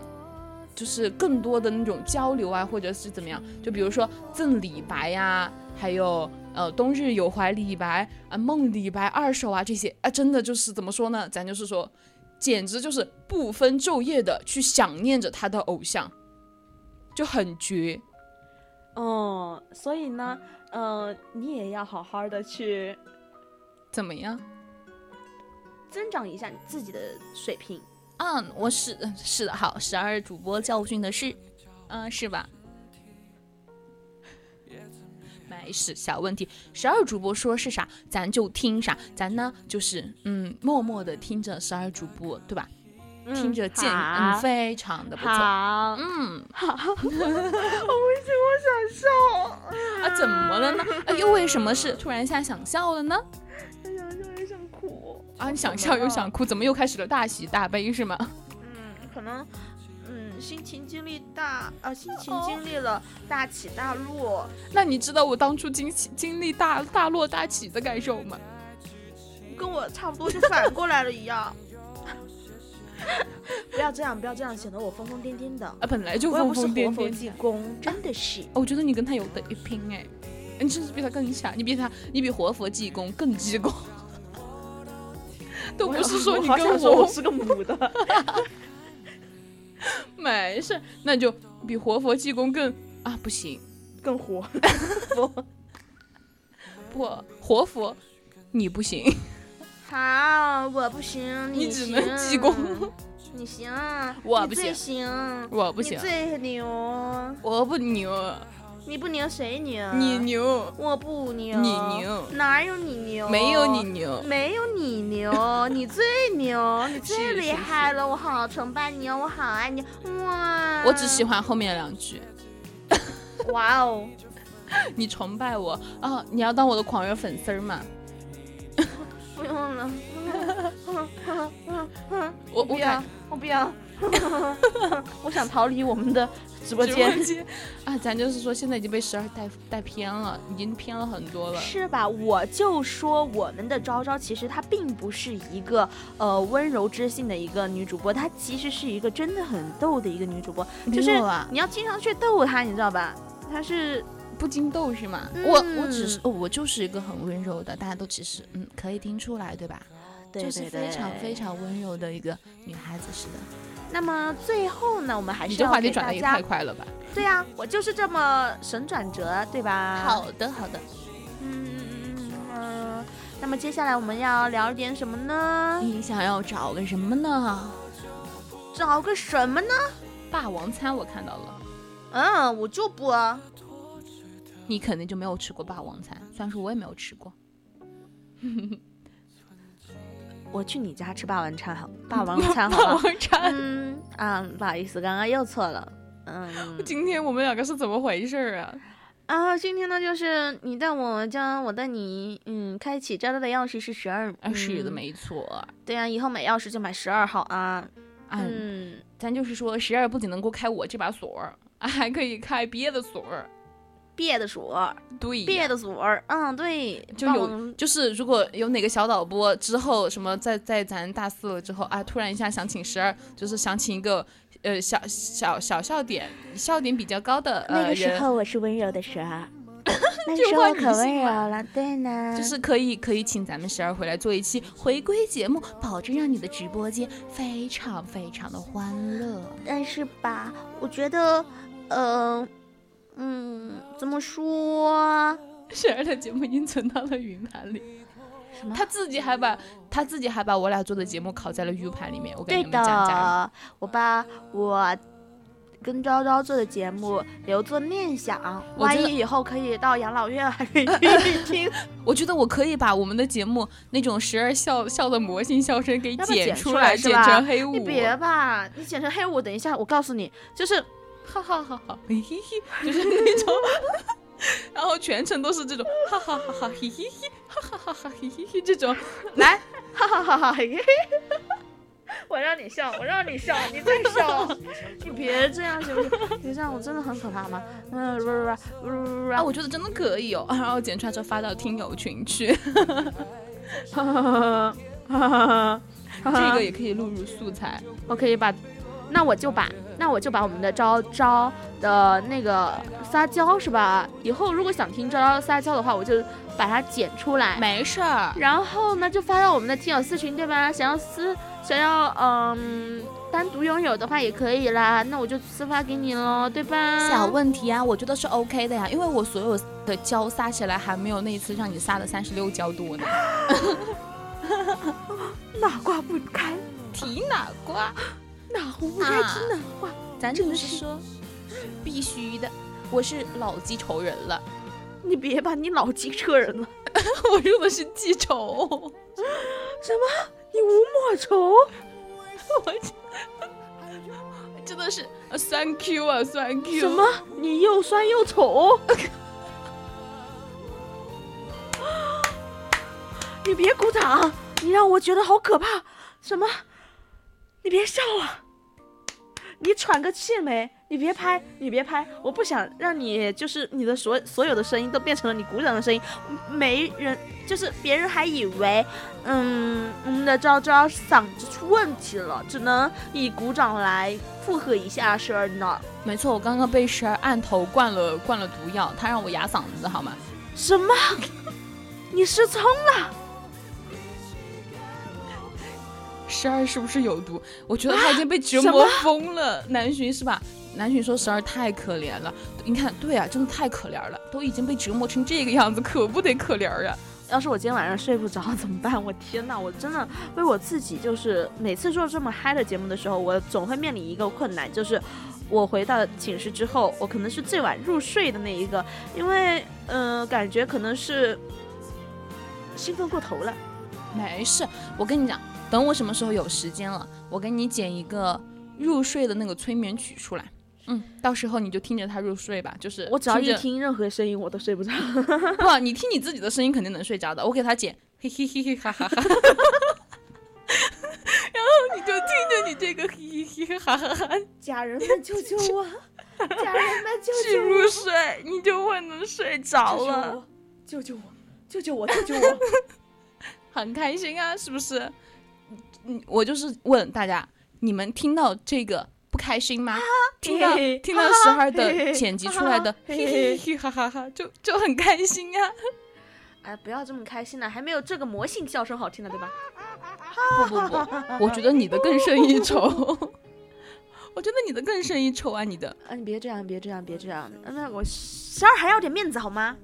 就是更多的那种交流啊，或者是怎么样，就比如说赠李白呀、还有呃冬日有怀李白啊、梦李白二首啊这些啊，真的就是怎么说呢？咱就是说简直就是不分昼夜的去想念着他的偶像，就很绝。哦，所以呢，呃，你也要好好的去怎么样？增长一下你自己的水平。嗯，我是 *laughs* 是的，好，十二主播教训的是，嗯，是吧？没事，小问题。十二主播说是啥，咱就听啥。咱呢，就是嗯，默默的听着十二主播，对吧？听着见，嗯，非常的不错。嗯，好。我为什么想笑？啊，怎么了呢？啊，又为什么是突然一下想笑了呢？啊，你想笑又想哭，怎么又开始了大喜大悲是吗？嗯，可能。嗯心情经历大啊，心情经历了大起大落。那你知道我当初经经历大大落大起的感受吗？跟我差不多，就反过来了一样。*laughs* 不要这样，不要这样，显得我疯疯癫癫的。啊，本来就疯疯癫癫。济公，真的是。我觉得你跟他有的一拼哎，你甚至比他更强，你比他，你比活佛济公更济公。都不是说你跟我我是个母的。*laughs* 没事，那就比活佛济公更啊，不行，更活佛不 *laughs* 活佛，你不行。好，我不行，你只能济公。你行，我不行，我不行，最牛，我不牛。你不牛谁牛？你牛，我不牛。你牛，哪有你牛？没有你牛，没有你牛，*laughs* 你最牛，你最厉害了，我好崇拜你哦，我好爱你，哇！我只喜欢后面两句。*laughs* 哇哦，*laughs* 你崇拜我啊？你要当我的狂热粉丝吗？不用了，我不要，我不要，我想逃离我们的。直播间 *laughs* 啊，咱就是说，现在已经被十二带带偏了，已经偏了很多了，是吧？我就说我们的昭昭，其实她并不是一个呃温柔知性的一个女主播，她其实是一个真的很逗的一个女主播，就是你要经常去逗她，你知道吧？她是不经逗是吗？我我只是我就是一个很温柔的，大家都其实嗯可以听出来，对吧？就是非常非常温柔的一个女孩子，似的。那么最后呢，我们还是要话题转的也太快了吧？对呀，我就是这么神转折，对吧？好的，好的。嗯嗯。那么接下来我们要聊点什么呢？你想要找个什么呢？找个什么呢？霸王餐我看到了。嗯，我就不。你肯定就没有吃过霸王餐，虽然说我也没有吃过。我去你家吃霸王餐好，*laughs* 霸王餐好。霸王餐，嗯啊，不好意思，刚刚又错了。嗯，今天我们两个是怎么回事啊？啊，今天呢，就是你带我家，我带你，嗯，开启家的钥匙是十二，是的，没错。对呀，以后买钥匙就买十二号啊。嗯，咱就是说，十二不仅能够开我这把锁，还可以开别的锁。别的锁，对，别的锁，嗯，对，就有，就是如果有哪个小导播之后什么在在咱大四了之后啊，突然一下想请十二，就是想请一个呃小小小笑点，笑点比较高的那个时候我是温柔的十二，*laughs* 那时候可温柔了，对呢，就是可以可以请咱们十二回来做一期回归节目，保证让你的直播间非常非常的欢乐。但是吧，我觉得，呃。嗯，怎么说？雪儿的节目已经存到了云盘里，他自己还把他自己还把我俩做的节目拷在了 U 盘里面。我跟你们讲讲，我把我跟昭昭做的节目留作念想，万一以后可以到养老院还可以听听。*laughs* 我觉得我可以把我们的节目那种时而笑笑的魔性笑声给剪出来，剪成黑五。你别吧，你剪成黑五，等一下我告诉你，就是。哈哈哈哈，嘿嘿嘿，就是那种，*laughs* 然后全程都是这种，哈哈哈哈，嘿嘿嘿，哈哈哈哈，嘿嘿嘿，这种，来，哈哈哈哈，嘿嘿嘿，我让你笑，我让你笑，你再笑，你别这样行不行？你这样我真的很可怕吗？嗯，不不不不不不，啊，我觉得真的可以哦，然后剪出来之后发到听友群去，哈哈哈哈哈哈，这个也可以录入素材，我可以把。那我就把那我就把我们的招招的那个撒娇是吧？以后如果想听招招撒娇的话，我就把它剪出来，没事儿，然后呢就发到我们的听友私群，对吧？想要私想要嗯单独拥有的话也可以啦，那我就私发给你喽，对吧？小问题啊，我觉得是 OK 的呀，因为我所有的胶撒起来还没有那一次让你撒的三十六胶多呢。*laughs* 哪瓜不开，提哪瓜？哪壶不开啊提哪挂。咱真的是说，必须的。我是老记仇人了，你别把你老记车人了，*laughs* 我用的是记仇。什么？你吴莫愁？我真的是呃 thank you 啊，thank you。什么？你又酸又丑？你别鼓掌，你让我觉得好可怕。什么？你别笑了，你喘个气没？你别拍，你别拍，我不想让你就是你的所所有的声音都变成了你鼓掌的声音，没人就是别人还以为，嗯，我们的昭昭嗓子出问题了，只能以鼓掌来附和一下十儿呢。没错，我刚刚被十儿按头灌了灌了毒药，他让我哑嗓子，好吗？什么？你失聪了？十二是不是有毒？我觉得他已经被折磨疯了。南浔是吧？南浔说十二太可怜了。你看，对啊，真的太可怜了，都已经被折磨成这个样子，可不得可怜啊！要是我今天晚上睡不着怎么办？我天呐，我真的为我自己，就是每次做这么嗨的节目的时候，我总会面临一个困难，就是我回到寝室之后，我可能是最晚入睡的那一个，因为嗯、呃感觉可能是兴奋过头了。没事，我跟你讲，等我什么时候有时间了，我给你剪一个入睡的那个催眠曲出来。嗯，到时候你就听着它入睡吧。就是我只要一，听任何声音，我都睡不着。*laughs* 不，你听你自己的声音肯定能睡着的。我给他剪，嘿嘿嘿嘿哈哈哈。*laughs* 然后你就听着你这个嘿嘿嘿哈哈哈家人们救救我！家人们救去入睡，你就会能睡着了，救救我！救救我！救救我！*laughs* 很开心啊，是不是？嗯，我就是问大家，你们听到这个不开心吗？听到嘿嘿听到十二的剪辑出来的嘿嘿嘿 *laughs* 哈哈哈，就就很开心啊！哎，不要这么开心了，还没有这个魔性笑声好听呢，对吧？不不不，我觉得你的更胜一筹，*laughs* 我觉得你的更胜一筹啊！你的啊，你别这样，别这样，别这样。那我十二还要点面子好吗？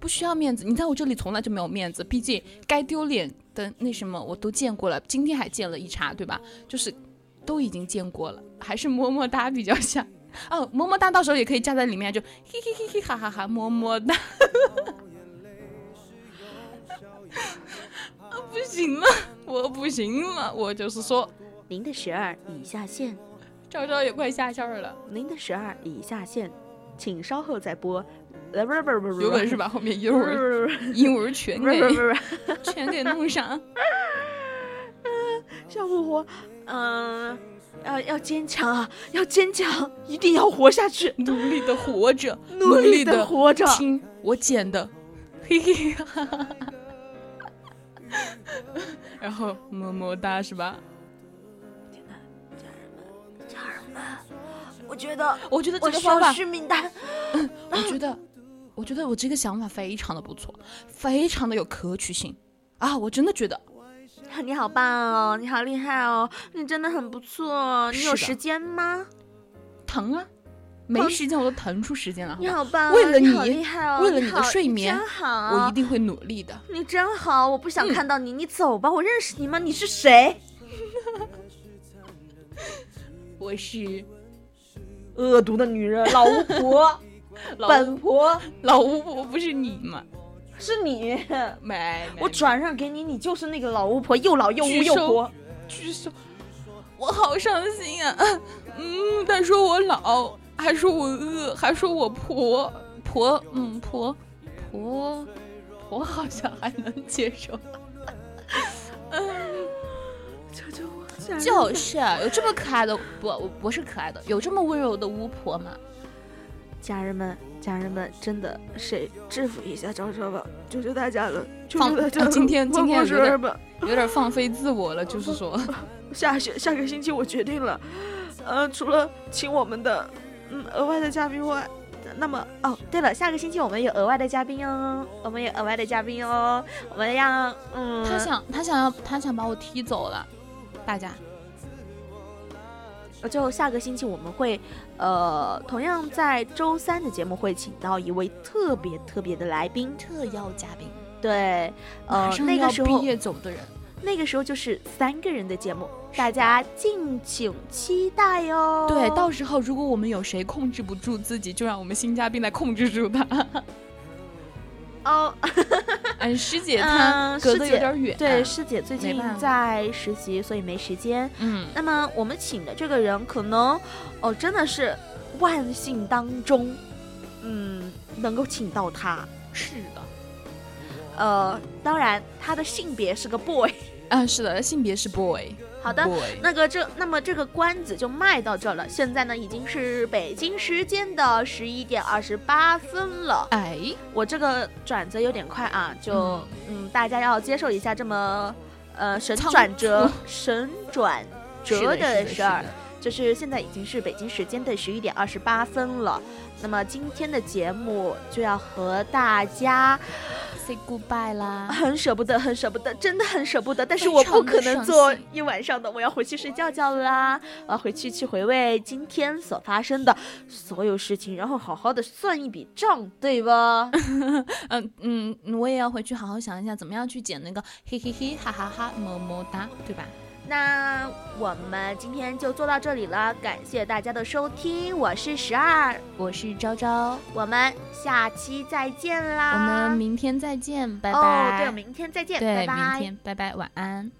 不需要面子，你在我这里从来就没有面子，毕竟该丢脸的那什么我都见过了，今天还见了一茬，对吧？就是都已经见过了，还是么么哒比较像。*laughs* 哦，么么哒到时候也可以加在里面，就嘿嘿嘿嘿哈哈哈，么么哒。*laughs* 啊，不行了，我不行了，我就是说，您的十二已下线，昭昭也快下线了，您的十二已下线，请稍后再拨。呃，不是不是不是，有本事把后面英文英文全给全给弄上。小虎虎，嗯、要要坚强啊，要坚强，一定要活下去，努力的活着，努力的的活着。听我剪的，嘿嘿哈哈哈。然后么么哒是吧？家人们，我觉得我觉得这个方法，续命丹。我觉得，我觉得我这个想法非常的不错，非常的有可取性啊！我真的觉得 *laughs* 你好棒哦，你好厉害哦，你真的很不错。你有时间吗？疼啊，没时间我都腾出时间了，你好棒哦，为了你好厉害哦，为了你的睡眠真好，我一定会努力的。你真好，我不想嗯看到你，你走吧，我认识你吗？你是谁？*laughs* 我是恶毒的女人，老巫婆，老 *laughs* 本婆老巫婆，不是你吗？是你，没，没我转让给你，你就是那个老巫婆，又老又污又婆。举手，我好伤心啊！嗯，他说我老，还说我饿，还说我婆婆，嗯婆婆婆好像还能接受。求求我，就是有这么可爱的不，我不是可爱的，有这么温柔的巫婆吗？家人们，家人们，真的，谁制服一下昭昭吧，求求大家了，求放求大家了。啊今天今天我有点吧，有点放飞自我了，就是说，*laughs* 下下下个星期我决定了，呃，除了请我们的嗯额外的嘉宾外，那么哦，对了，下个星期我们有额外的嘉宾哦，我们有额外的嘉宾哦，我们要嗯，他想他想要他想把我踢走了，大家。就下个星期我们会，呃，同样在周三的节目会请到一位特别特别的来宾，特邀嘉宾。对，呃，那个时候毕业走的人，那个时候就是三个人的节目，大家敬请期待哟。对，到时候如果我们有谁控制不住自己，就让我们新嘉宾来控制住他。哦，嗯，师姐她隔得有点远，对，师姐最近在实习，所以没时间。嗯，那么我们请的这个人，可能哦，真的是万幸当中，嗯，能够请到他。是的，呃，当然他的性别是个 boy。啊，是的，性别是 boy。好的，那个这那么这个关子就卖到这了。现在呢已经是北京时间的十一点二十八分了。哎，我这个转折有点快啊，就嗯大家要接受一下这么呃神转折神转折的事儿。就是现在已经是北京时间的十一点二十八分了。那么今天的节目就要和大家。Say goodbye 啦，很舍不得，很舍不得，真的很舍不得。但是我不可能做一晚上的，我要回去睡觉觉啦。我要回去去回味今天所发生的所有事情，然后好好的算一笔账，对吧？*laughs* 嗯嗯，我也要回去好好想一下，怎么样去剪那个嘿嘿嘿哈哈哈么么哒，对吧？那我们今天就做到这里了，感谢大家的收听，我是十二，我是昭昭，我们下期再见啦，我们明天再见，拜拜。哦，对，明天再见，拜拜，明天拜拜，晚安。